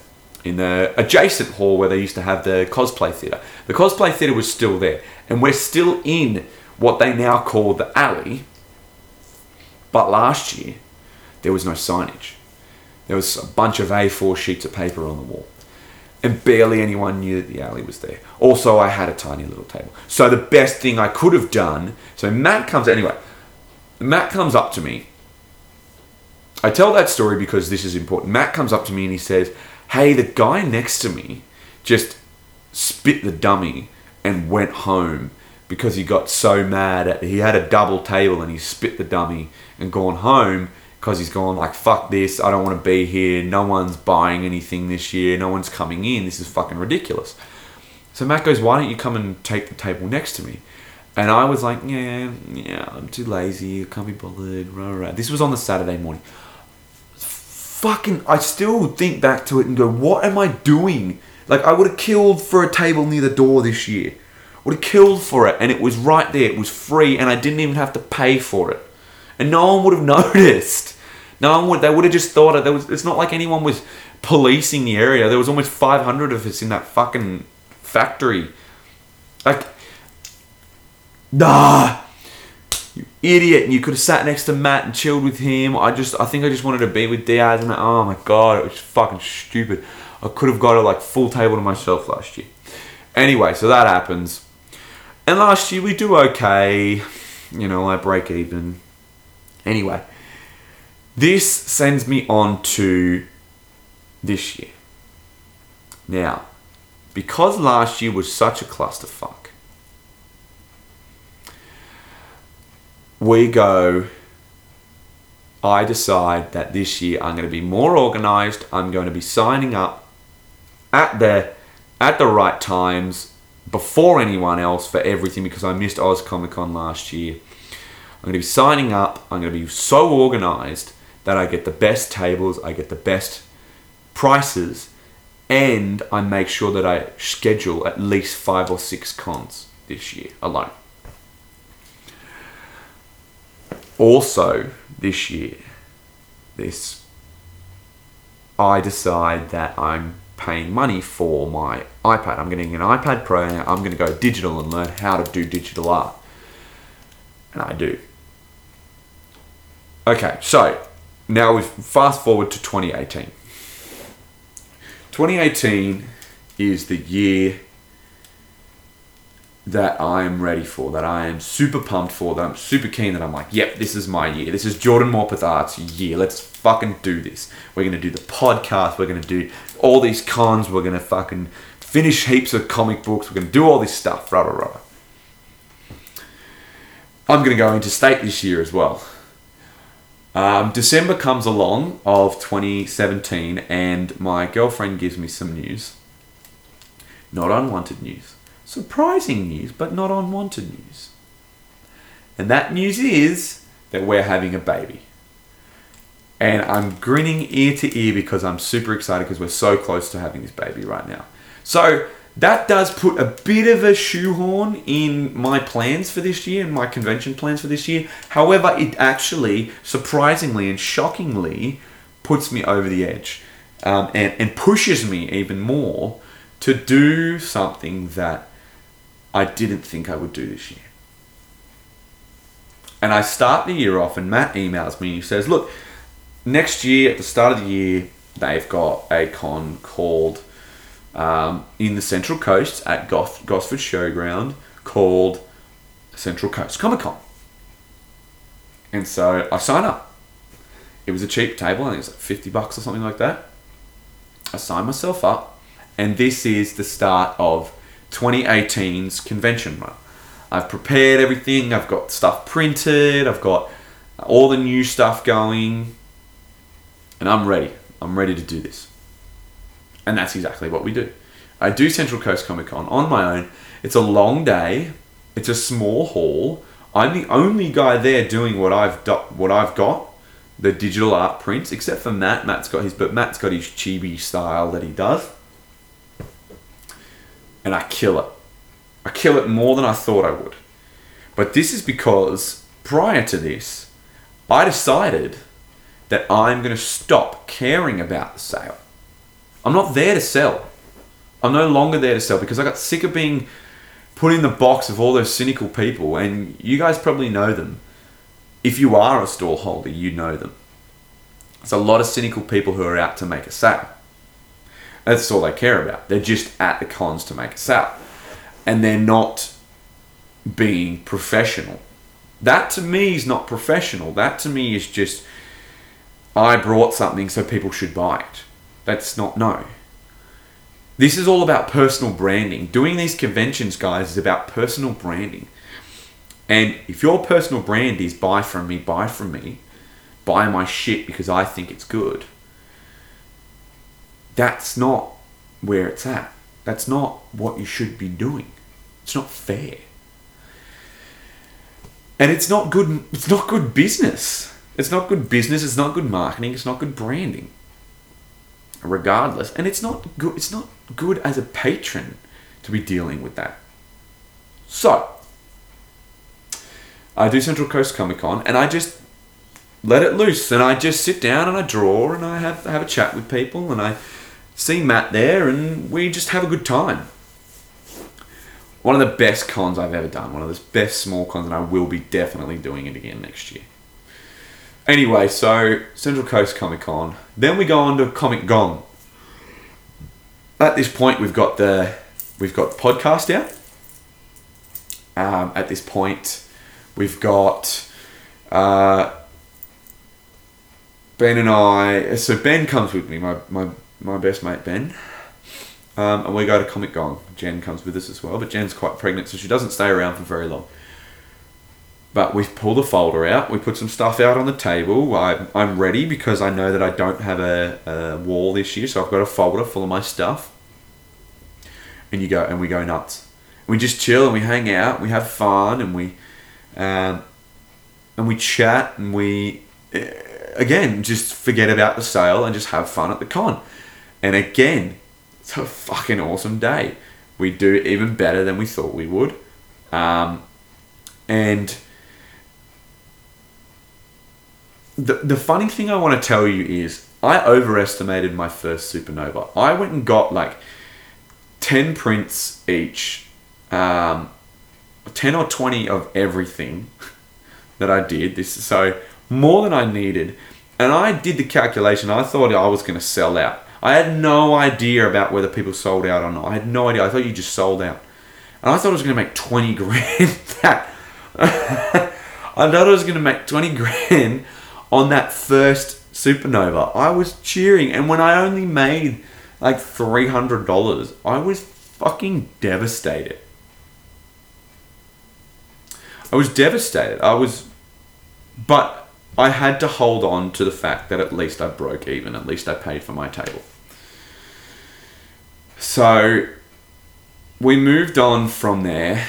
in the adjacent hall where they used to have the cosplay theatre. The cosplay theatre was still there, and we're still in what they now call the alley. But last year, there was no signage. There was a bunch of A4 sheets of paper on the wall. And barely anyone knew that the alley was there. Also, I had a tiny little table. So the best thing I could have done. So Matt comes anyway. Matt comes up to me I tell that story because this is important. Matt comes up to me and he says, Hey, the guy next to me just spit the dummy and went home because he got so mad at he had a double table and he spit the dummy and gone home because he's gone like fuck this I don't want to be here. No one's buying anything this year. No one's coming in. This is fucking ridiculous. So Matt goes why don't you come and take the table next to me? And I was like yeah yeah I'm too lazy. I can't be bothered. Rah, rah. this was on the Saturday morning fucking I still think back to it and go, what am I doing? Like I would have killed for a table near the door this year. Would have killed for it and it was right there. It was free and I didn't even have to pay for it. And no one would have noticed. No one would they would have just thought it there was it's not like anyone was policing the area. There was almost 500 of us in that fucking factory. Like nah you idiot. And you could have sat next to Matt and chilled with him. I just, I think I just wanted to be with Diaz. And oh my god, it was fucking stupid. I could have got a like full table to myself last year. Anyway, so that happens. And last year we do okay. You know, I break even. Anyway, this sends me on to this year. Now, because last year was such a clusterfuck, we go I decide that this year I'm going to be more organized. I'm going to be signing up at the at the right times before anyone else for everything because I missed Oz Comic Con last year. I'm going to be signing up. I'm going to be so organized that I get the best tables, I get the best prices, and I make sure that I schedule at least five or six cons this year alone. Also, this year, this I decide that I'm paying money for my iPad. I'm getting an iPad Pro and I'm going to go digital and learn how to do digital art. And I do. Okay, so now we fast forward to 2018. 2018 is the year that I am ready for, that I am super pumped for, that I'm super keen, that I'm like, yep, this is my year. This is Jordan Morpeth Arts' year. Let's fucking do this. We're gonna do the podcast. We're gonna do all these cons. We're gonna fucking finish heaps of comic books. We're gonna do all this stuff. Rah rah rah. I'm gonna go into state this year as well. Um, December comes along of 2017, and my girlfriend gives me some news. Not unwanted news surprising news, but not unwanted news. And that news is that we're having a baby. And I'm grinning ear to ear because I'm super excited because we're so close to having this baby right now. So that does put a bit of a shoehorn in my plans for this year and my convention plans for this year. However, it actually, surprisingly and shockingly, puts me over the edge um, and, and pushes me even more to do something that I didn't think I would do this year. And I start the year off, and Matt emails me and he says, Look, next year, at the start of the year, they've got a con called um, in the Central Coast at Gosford Showground called Central Coast Comic Con. And so I sign up. It was a cheap table, I think it was like 50 bucks or something like that. I sign myself up, and this is the start of 2018's convention run. I've prepared everything, I've got stuff printed, I've got all the new stuff going, and I'm ready. I'm ready to do this. And that's exactly what we do. I do Central Coast Comic Con on my own. It's a long day. It's a small hall. I'm the only guy there doing what I've do- what I've got, the digital art prints, except for Matt. Matt's got his, but Matt's got his chibi style that he does and I kill it. I kill it more than I thought I would. But this is because prior to this, I decided that I'm going to stop caring about the sale. I'm not there to sell. I'm no longer there to sell because I got sick of being put in the box of all those cynical people, and you guys probably know them. If you are a stall holder, you know them. It's a lot of cynical people who are out to make a sale. That's all they care about. They're just at the cons to make a sale. And they're not being professional. That to me is not professional. That to me is just, I brought something so people should buy it. That's not, no. This is all about personal branding. Doing these conventions, guys, is about personal branding. And if your personal brand is buy from me, buy from me, buy my shit because I think it's good that's not where it's at. That's not what you should be doing. It's not fair. And it's not good it's not good business. It's not good business, it's not good marketing, it's not good branding. Regardless, and it's not good it's not good as a patron to be dealing with that. So, I do Central Coast Comic Con and I just let it loose and I just sit down and I draw and I have have a chat with people and I see Matt there, and we just have a good time. One of the best cons I've ever done. One of the best small cons, and I will be definitely doing it again next year. Anyway, so Central Coast Comic Con. Then we go on to Comic Gong. At this point, we've got the we've got the podcast out. Um, at this point, we've got uh, Ben and I. So Ben comes with me. My my my best mate Ben. Um, and we go to Comic Gong. Jen comes with us as well, but Jen's quite pregnant, so she doesn't stay around for very long. but we pull the folder out. We put some stuff out on the table. I, I'm ready because I know that I don't have a, a wall this year, so I've got a folder full of my stuff. And you go, and we go nuts. We just chill and we hang out. We have fun and we, um, and we chat and we, uh, again, just forget about the sale and just have fun at the con. And again, it's a fucking awesome day. We do even better than we thought we would. Um, and the, the funny thing I want to tell you is I overestimated my first supernova. I went and got like 10 prints each, um, 10 or 20 of everything that I did. This So more than I needed. And I did the calculation. I thought I was going to sell out. I had no idea about whether people sold out or not. I had no idea. I thought you just sold out. And I thought I was going to make 20 grand that. I thought I was going to make 20 grand on that first supernova. I was cheering. And when I only made like $300, I was fucking devastated. I was devastated. I was, but I had to hold on to the fact that at least I broke even. At least I paid for my table. So we moved on from there.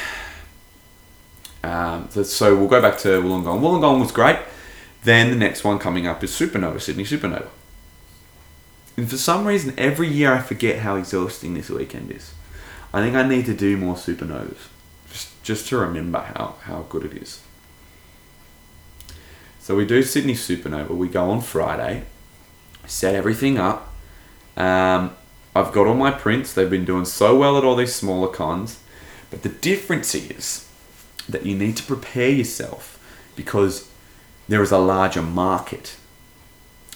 Um, so we'll go back to Wollongong. Wollongong was great. Then the next one coming up is Supernova, Sydney Supernova. And for some reason, every year I forget how exhausting this weekend is. I think I need to do more Supernovas just, just to remember how, how good it is. So we do Sydney Supernova. We go on Friday, set everything up. Um, I've got all my prints. They've been doing so well at all these smaller cons. But the difference is that you need to prepare yourself because there is a larger market.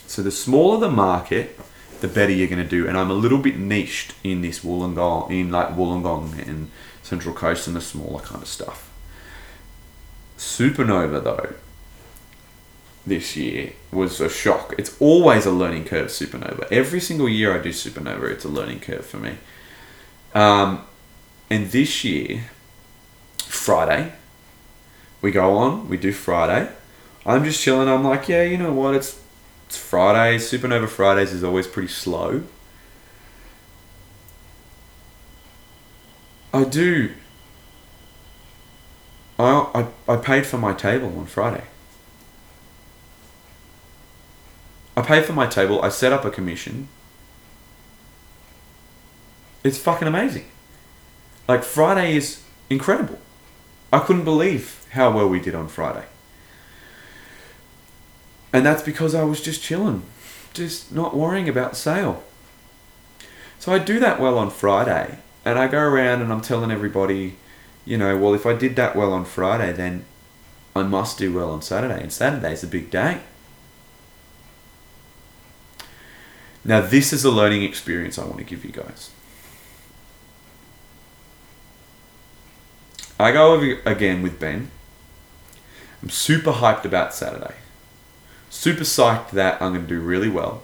So the smaller the market, the better you're going to do. And I'm a little bit niched in this Wollongong, in like Wollongong and Central Coast and the smaller kind of stuff. Supernova though, this year was a shock. It's always a learning curve, Supernova. Every single year I do Supernova, it's a learning curve for me. Um, and this year, Friday, we go on, we do Friday. I'm just chilling. I'm like, yeah, you know what? It's it's Friday. Supernova Fridays is always pretty slow. I do. I, I, I paid for my table on Friday. I pay for my table. I set up a commission. It's fucking amazing. Like Friday is incredible. I couldn't believe how well we did on Friday. And that's because I was just chilling, just not worrying about sale. So I do that well on Friday, and I go around and I'm telling everybody, you know, well, if I did that well on Friday, then I must do well on Saturday, and Saturday's a big day. Now, this is a learning experience I want to give you guys. I go over again with Ben. I'm super hyped about Saturday. Super psyched that I'm going to do really well.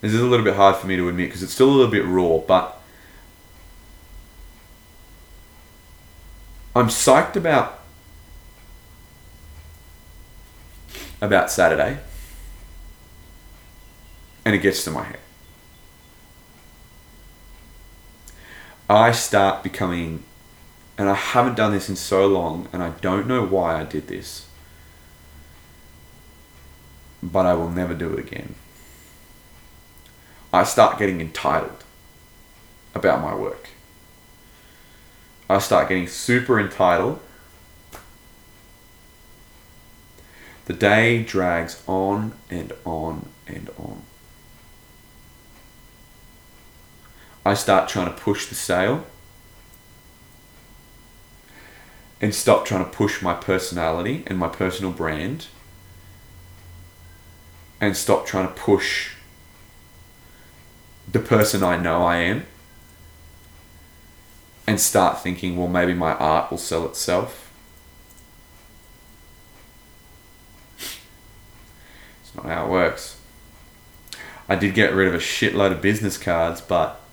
This is a little bit hard for me to admit because it's still a little bit raw, but I'm psyched about about Saturday and it gets to my head. I start becoming and I haven't done this in so long and I don't know why I did this but I will never do it again. I start getting entitled about my work. I start getting super entitled. The day drags on and on and on. I start trying to push the sale and stop trying to push my personality and my personal brand and stop trying to push the person I know I am and start thinking, well, maybe my art will sell itself. It's not how it works. I did get rid of a shitload of business cards, but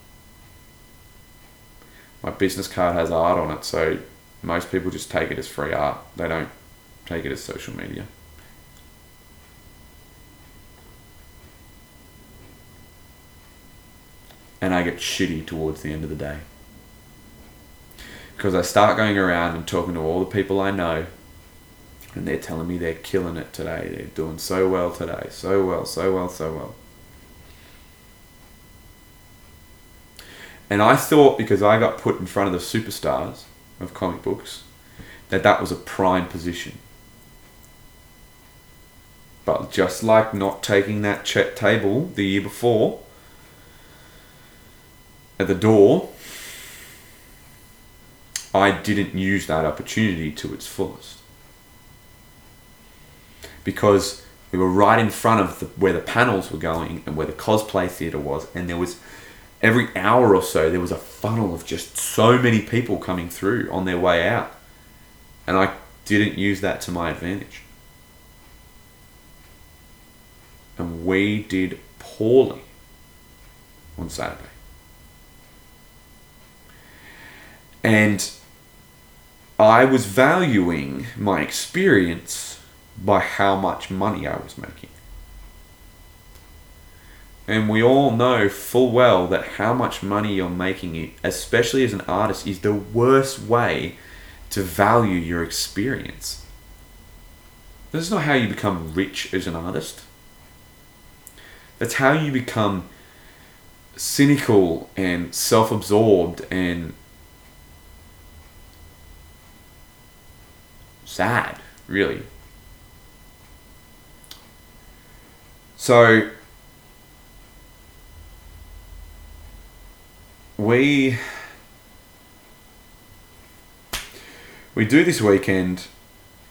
my business card has art on it, so Most people just take it as free art. They don't take it as social media. And I get shitty towards the end of the day. Because I start going around and talking to all the people I know, and they're telling me they're killing it today. They're doing so well today. So well, so well, so well. And I thought because I got put in front of the superstars of comic books that that was a prime position. But just like not taking that check table the year before at the door, I didn't use that opportunity to its fullest. Because we were right in front of the, where the panels were going and where the cosplay theatre was, and there was every hour or so there was a funnel of just so many people coming through on their way out. And I didn't use that to my advantage. And we did poorly on Saturday. And I was valuing my experience by how much money I was making. And we all know full well that how much money you're making, especially as an artist, is the worst way to value your experience. This is not how you become rich as an artist. That's how you become cynical and self absorbed and sad, really. So, we we do this weekend.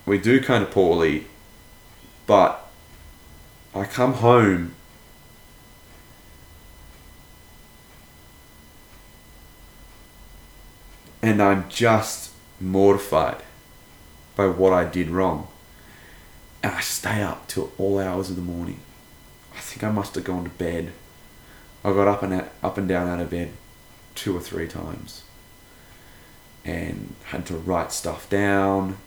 We do kind of poorly, but I come home and I'm just mortified by what I did wrong. And I stay up till all hours of the morning. I think I must have gone to bed. I got up and out, up and down out of bed two or three times and had to write stuff down.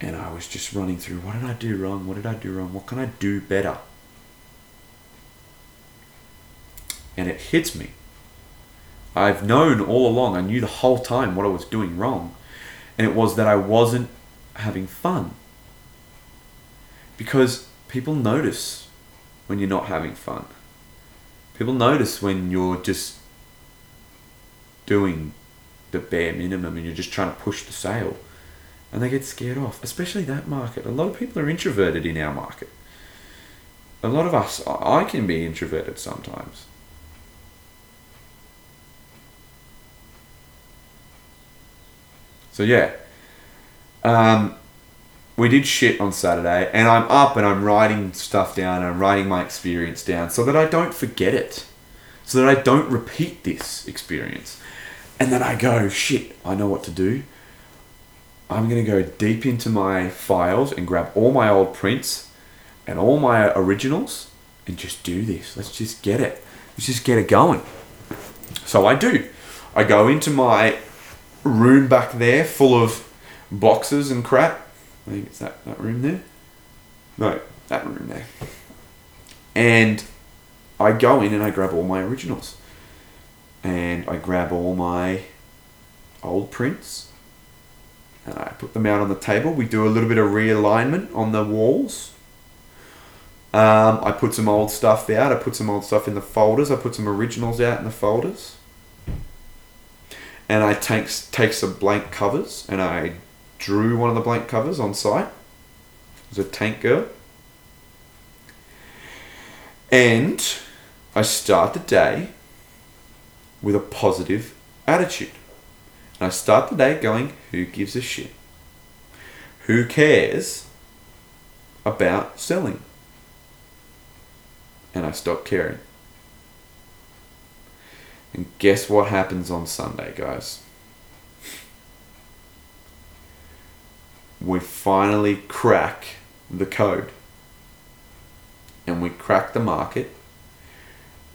And I was just running through what did I do wrong? What did I do wrong? What can I do better? And it hits me. I've known all along, I knew the whole time what I was doing wrong. And it was that I wasn't having fun. Because people notice when you're not having fun. People notice when you're just doing the bare minimum and you're just trying to push the sale and they get scared off especially that market. A lot of people are introverted in our market. A lot of us i can be introverted sometimes. So yeah. Um, we did shit on saturday and i'm up and i'm writing stuff down and i'm writing my experience down so that i don't forget it so that i don't repeat this experience and then I go, shit, I know what to do. I'm going to go deep into my files and grab all my old prints and all my originals and just do this. Let's just get it. Let's just get it going. So I do. I go into my room back there full of boxes and crap. I think it's that, that room there. No, that room there. And I go in and I grab all my originals and I grab all my old prints and I put them out on the table. We do a little bit of realignment on the walls. Um, I put some old stuff out. I put some old stuff in the folders. I put some originals out in the folders. And I take, take some blank covers and I drew one of the blank covers on site. It was a tank girl. And I start the day with a positive attitude. And I start the day going, who gives a shit? Who cares about selling? And I stop caring. And guess what happens on Sunday, guys? We finally crack the code. And we crack the market.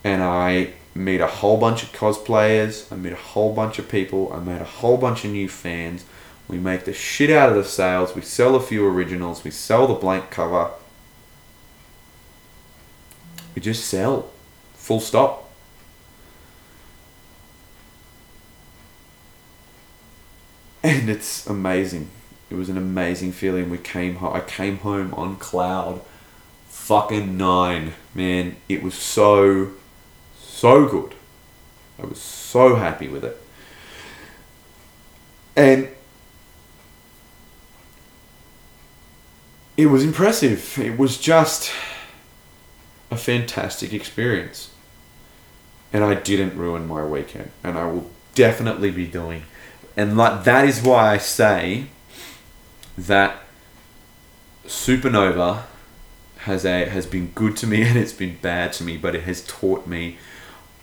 And I meet a whole bunch of cosplayers. I meet a whole bunch of people. I made a whole bunch of new fans. We make the shit out of the sales. We sell a few originals. We sell the blank cover. We just sell. Full stop. And it's amazing. It was an amazing feeling. We came. I came home on cloud fucking nine. Man, it was so, so good. I was so happy with it. And it was impressive. It was just a fantastic experience. And I didn't ruin my weekend. And I will definitely be doing. And like that is why I say that Supernova has a has been good to me and it's been bad to me, but it has taught me,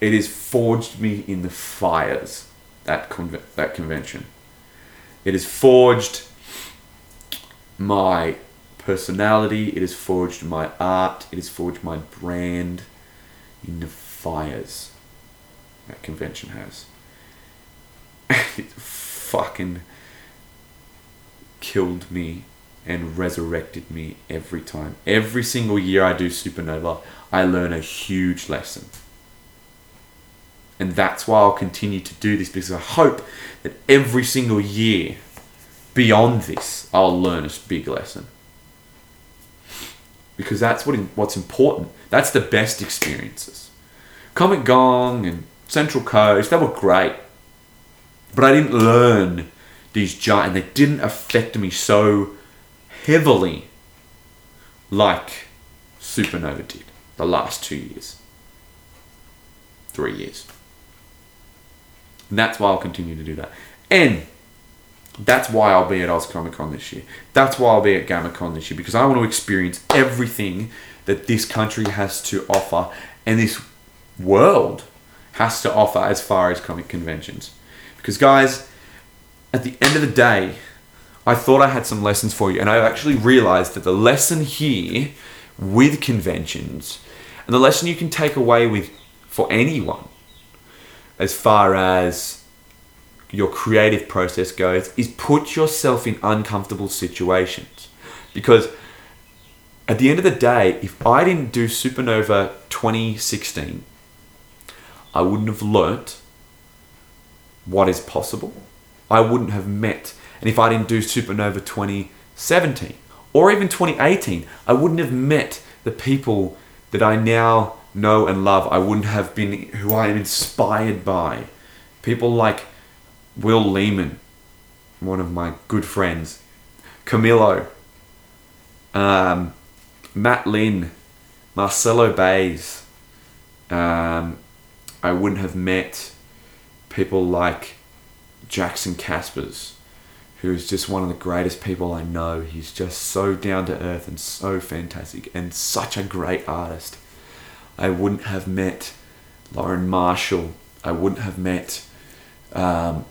it has forged me in the fires that conve- that convention. It has forged my personality. It has forged my art. It has forged my brand in the fires that convention has. it fucking killed me and resurrected me every time. Every single year I do Supernova, I learn a huge lesson. And that's why I'll continue to do this because I hope that every single year beyond this, I'll learn a big lesson. Because that's what what's important. That's the best experiences. Comic Gong and Central Coast, they were great. But I didn't learn these giant, they didn't affect me so heavily like Supernova did the last two years, three years. And that's why I'll continue to do that. And that's why I'll be at Oz Comic Con this year. That's why I'll be at GammaCon this year because I want to experience everything that this country has to offer and this world has to offer as far as comic conventions. Because, guys, at the end of the day, I thought I had some lessons for you, and I actually realized that the lesson here with conventions and the lesson you can take away with for anyone as far as your creative process goes is put yourself in uncomfortable situations. Because at the end of the day if i didn't do supernova 2016 i wouldn't have learnt what is possible. I wouldn't have met. And if I didn't do Supernova 2017 or even 2018, I wouldn't have met the people that I now know and love. I wouldn't have been who I am inspired by. People like Will Lehman, one of my good friends, Camilo, um, Matt Lin, Marcelo Bays. Um, I wouldn't have met people like Jackson Caspers who's just one of the greatest people I know. He's just so down to earth and so fantastic and such a great artist. I wouldn't have met Lauren Marshall. I wouldn't have met um,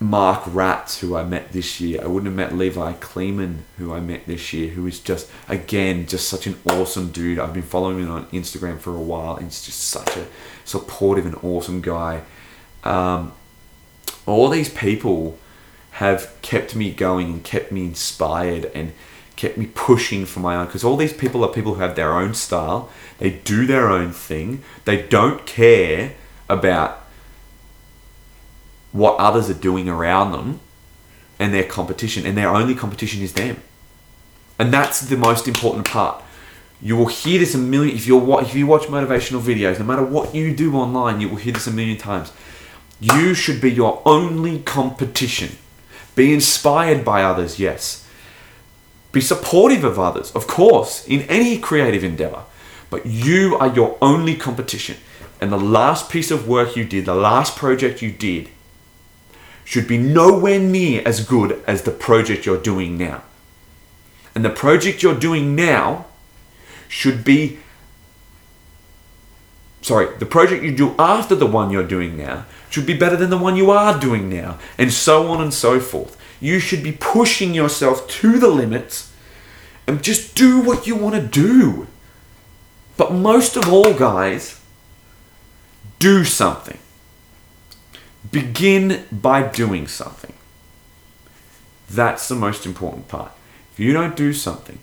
Mark Ratz, who I met this year. I wouldn't have met Levi Kleeman, who I met this year, who is just, again, just such an awesome dude. I've been following him on Instagram for a while. He's just such a supportive and awesome guy. Um, all these people have kept me going and kept me inspired and kept me pushing for my own because all these people are people who have their own style. They do their own thing. They don't care about what others are doing around them and their competition and their only competition is them. And that's the most important part. You will hear this a million if you if you watch motivational videos no matter what you do online you will hear this a million times. You should be your only competition. Be inspired by others, yes. Be supportive of others, of course, in any creative endeavor. But you are your only competition. And the last piece of work you did, the last project you did, should be nowhere near as good as the project you're doing now. And the project you're doing now should be sorry, the project you do after the one you're doing now should be better than the one you are doing now, and so on and so forth. You should be pushing yourself to the limits and just do what you want to do. But most of all, guys, do something. Begin by doing something. That's the most important part. If you don't do something,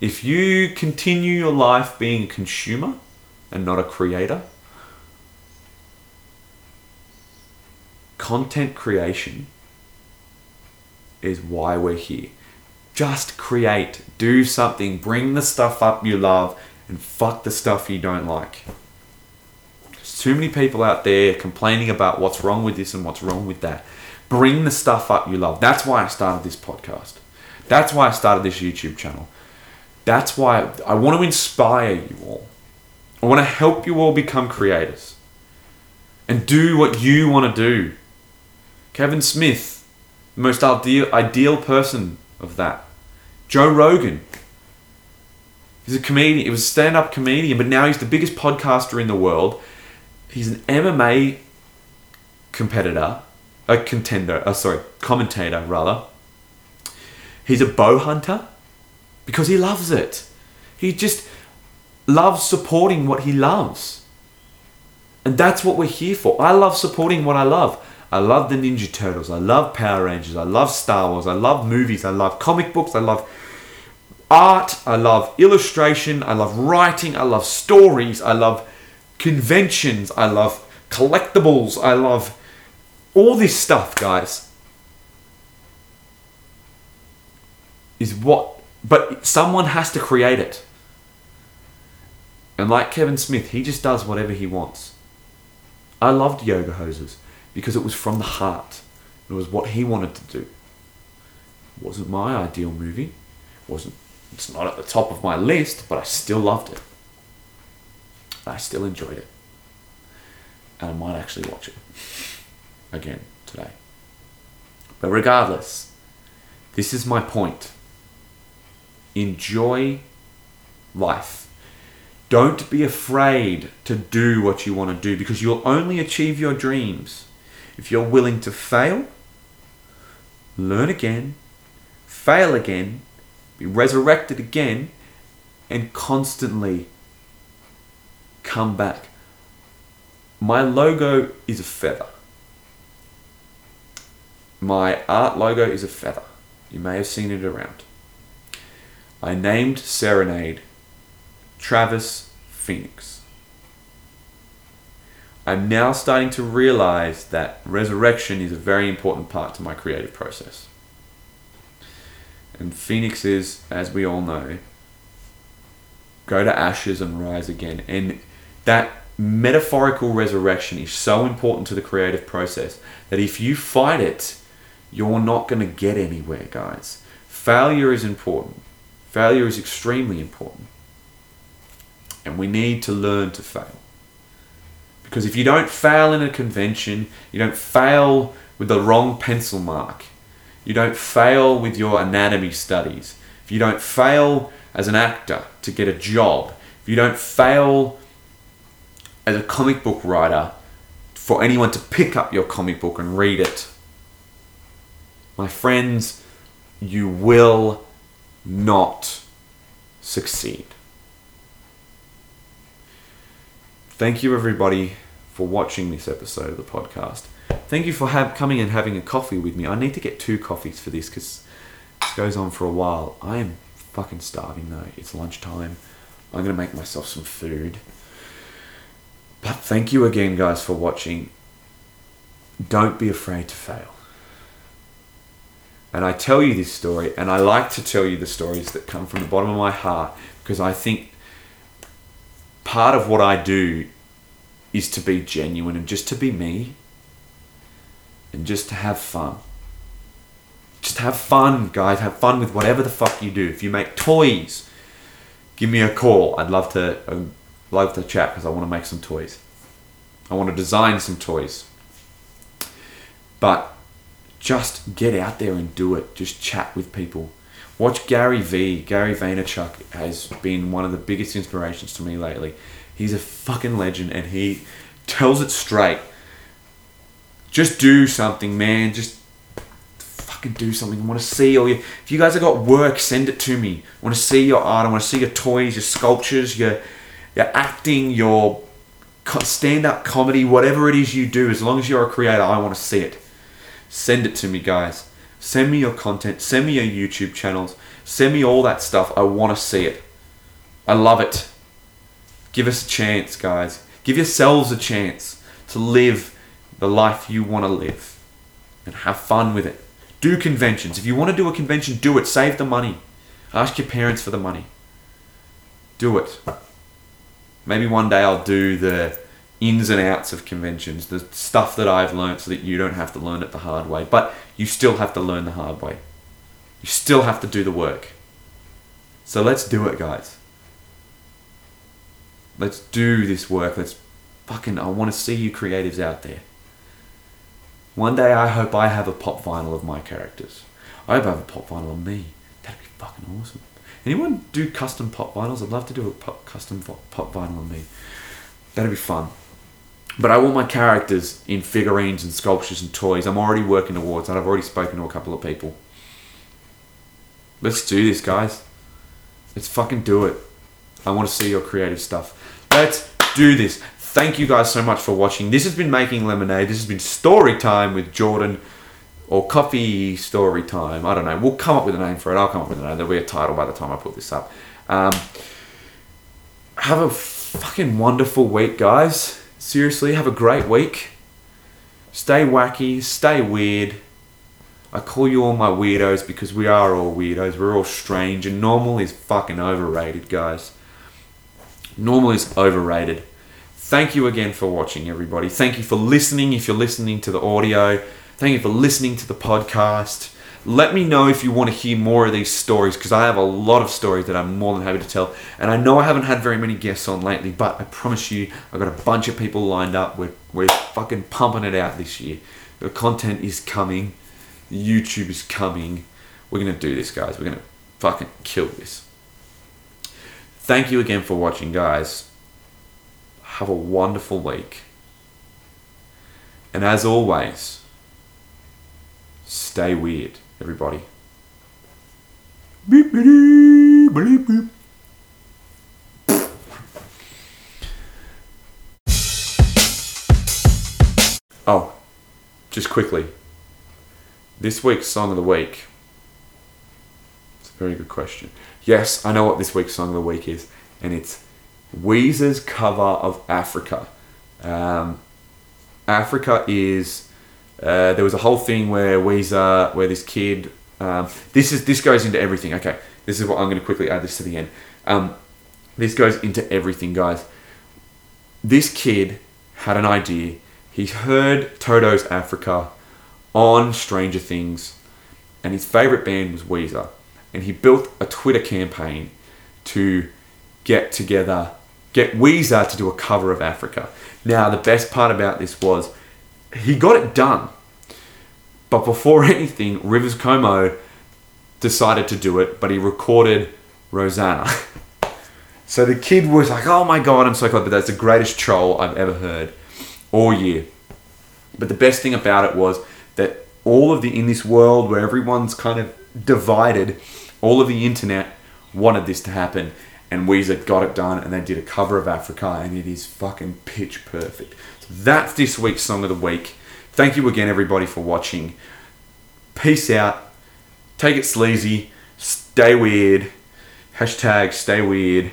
if you continue your life being a consumer and not a creator, content creation is why we're here. Just create, do something, bring the stuff up you love, and fuck the stuff you don't like. There's too many people out there complaining about what's wrong with this and what's wrong with that. Bring the stuff up you love. That's why I started this podcast. That's why I started this YouTube channel. That's why I want to inspire you all. I want to help you all become creators and do what you want to do. Kevin Smith, most ideal, ideal person of that. Joe Rogan, he's a comedian. He was a stand-up comedian, but now he's the biggest podcaster in the world. He's an MMA competitor, a contender. Uh, sorry, commentator rather. He's a bow hunter because he loves it. He just loves supporting what he loves. And that's what we're here for. I love supporting what I love. I love the Ninja Turtles. I love Power Rangers. I love Star Wars. I love movies. I love comic books. I love art. I love illustration. I love writing. I love stories. I love conventions. I love collectibles. I love all this stuff, guys. Is what, but someone has to create it. And like Kevin Smith, he just does whatever he wants. I loved Yoga Hosers because it was from the heart. It was what he wanted to do. It wasn't my ideal movie. It wasn't it's not at the top of my list, but I still loved it. I still enjoyed it. And I might actually watch it again today. But regardless, this is my point. Enjoy life. Don't be afraid to do what you want to do because you'll only achieve your dreams if you're willing to fail, learn again, fail again, be resurrected again, and constantly come back. My logo is a feather. My art logo is a feather. You may have seen it around. I named Serenade Travis Phoenix. I'm now starting to realize that resurrection is a very important part to my creative process. And Phoenix is, as we all know, go to ashes and rise again. And that metaphorical resurrection is so important to the creative process that if you fight it, you're not going to get anywhere, guys. Failure is important. Failure is extremely important. And we need to learn to fail. Because if you don't fail in a convention, you don't fail with the wrong pencil mark, you don't fail with your anatomy studies, if you don't fail as an actor to get a job, if you don't fail as a comic book writer for anyone to pick up your comic book and read it, my friends, you will not succeed. Thank you, everybody, for watching this episode of the podcast. Thank you for have, coming and having a coffee with me. I need to get two coffees for this because this goes on for a while. I am fucking starving though. It's lunchtime. I'm going to make myself some food. But thank you again, guys, for watching. Don't be afraid to fail. And I tell you this story, and I like to tell you the stories that come from the bottom of my heart because I think part of what I do is to be genuine and just to be me and just to have fun. Just have fun, guys. Have fun with whatever the fuck you do. If you make toys, give me a call. I'd love to I'd um, love to chat because I want to make some toys. I want to design some toys. But just get out there and do it. Just chat with people. Watch Gary V. Gary Vaynerchuk has been one of the biggest inspirations to me lately. He's a fucking legend and he tells it straight. Just do something, man. Just fucking do something. I want to see all your. If you guys have got work, send it to me. I want to see your art. I want to see your toys, your sculptures, your your acting, your stand up comedy, whatever it is you do, as long as you're a creator, I want to see it. Send it to me, guys. Send me your content. Send me your YouTube channels. Send me all that stuff. I want to see it. I love it. Give us a chance, guys. Give yourselves a chance to live the life you want to live and have fun with it. Do conventions. If you want to do a convention, do it. Save the money. Ask your parents for the money. Do it. Maybe one day I'll do the ins and outs of conventions, the stuff that I've learned so that you don't have to learn it the hard way. But you still have to learn the hard way. You still have to do the work. So let's do it, guys. Let's do this work. Let's fucking, I want to see you creatives out there. One day I hope I have a pop vinyl of my characters. I hope I have a pop vinyl of me. That'd be fucking awesome. Anyone do custom pop vinyls? I'd love to do a pop, custom pop vinyl of me. That'd be fun. But I want my characters in figurines and sculptures and toys. I'm already working towards that. I've already spoken to a couple of people. Let's do this, guys. Let's fucking do it. I want to see your creative stuff. Let's do this. Thank you guys so much for watching. This has been Making Lemonade. This has been Story Time with Jordan or Coffee Story Time. I don't know. We'll come up with a name for it. I'll come up with a name. There'll be a title by the time I put this up. Um, have a fucking wonderful week, guys. Seriously, have a great week. Stay wacky, stay weird. I call you all my weirdos because we are all weirdos. We're all strange, and normal is fucking overrated, guys. Normal is overrated. Thank you again for watching, everybody. Thank you for listening if you're listening to the audio. Thank you for listening to the podcast. Let me know if you want to hear more of these stories because I have a lot of stories that I'm more than happy to tell. And I know I haven't had very many guests on lately, but I promise you, I've got a bunch of people lined up. We're, we're fucking pumping it out this year. The content is coming, YouTube is coming. We're going to do this, guys. We're going to fucking kill this. Thank you again for watching, guys. Have a wonderful week. And as always, stay weird everybody. Beep, beep, beep, beep. Oh, just quickly. This week's song of the week. It's a very good question. Yes, I know what this week's song of the week is, and it's Weezer's cover of Africa. Um, Africa is uh, there was a whole thing where Weezer, where this kid, um, this is this goes into everything. Okay, this is what I'm going to quickly add this to the end. Um, this goes into everything, guys. This kid had an idea. He heard Toto's Africa on Stranger Things, and his favorite band was Weezer, and he built a Twitter campaign to get together, get Weezer to do a cover of Africa. Now, the best part about this was he got it done. But before anything, Rivers Cuomo decided to do it, but he recorded Rosanna. so the kid was like, oh my god, I'm so glad, but that's the greatest troll I've ever heard all year. But the best thing about it was that all of the, in this world where everyone's kind of divided, all of the internet wanted this to happen. And Weezer got it done and they did a cover of Africa and it is fucking pitch perfect. That's this week's Song of the Week. Thank you again, everybody, for watching. Peace out. Take it sleazy. Stay weird. Hashtag stay weird.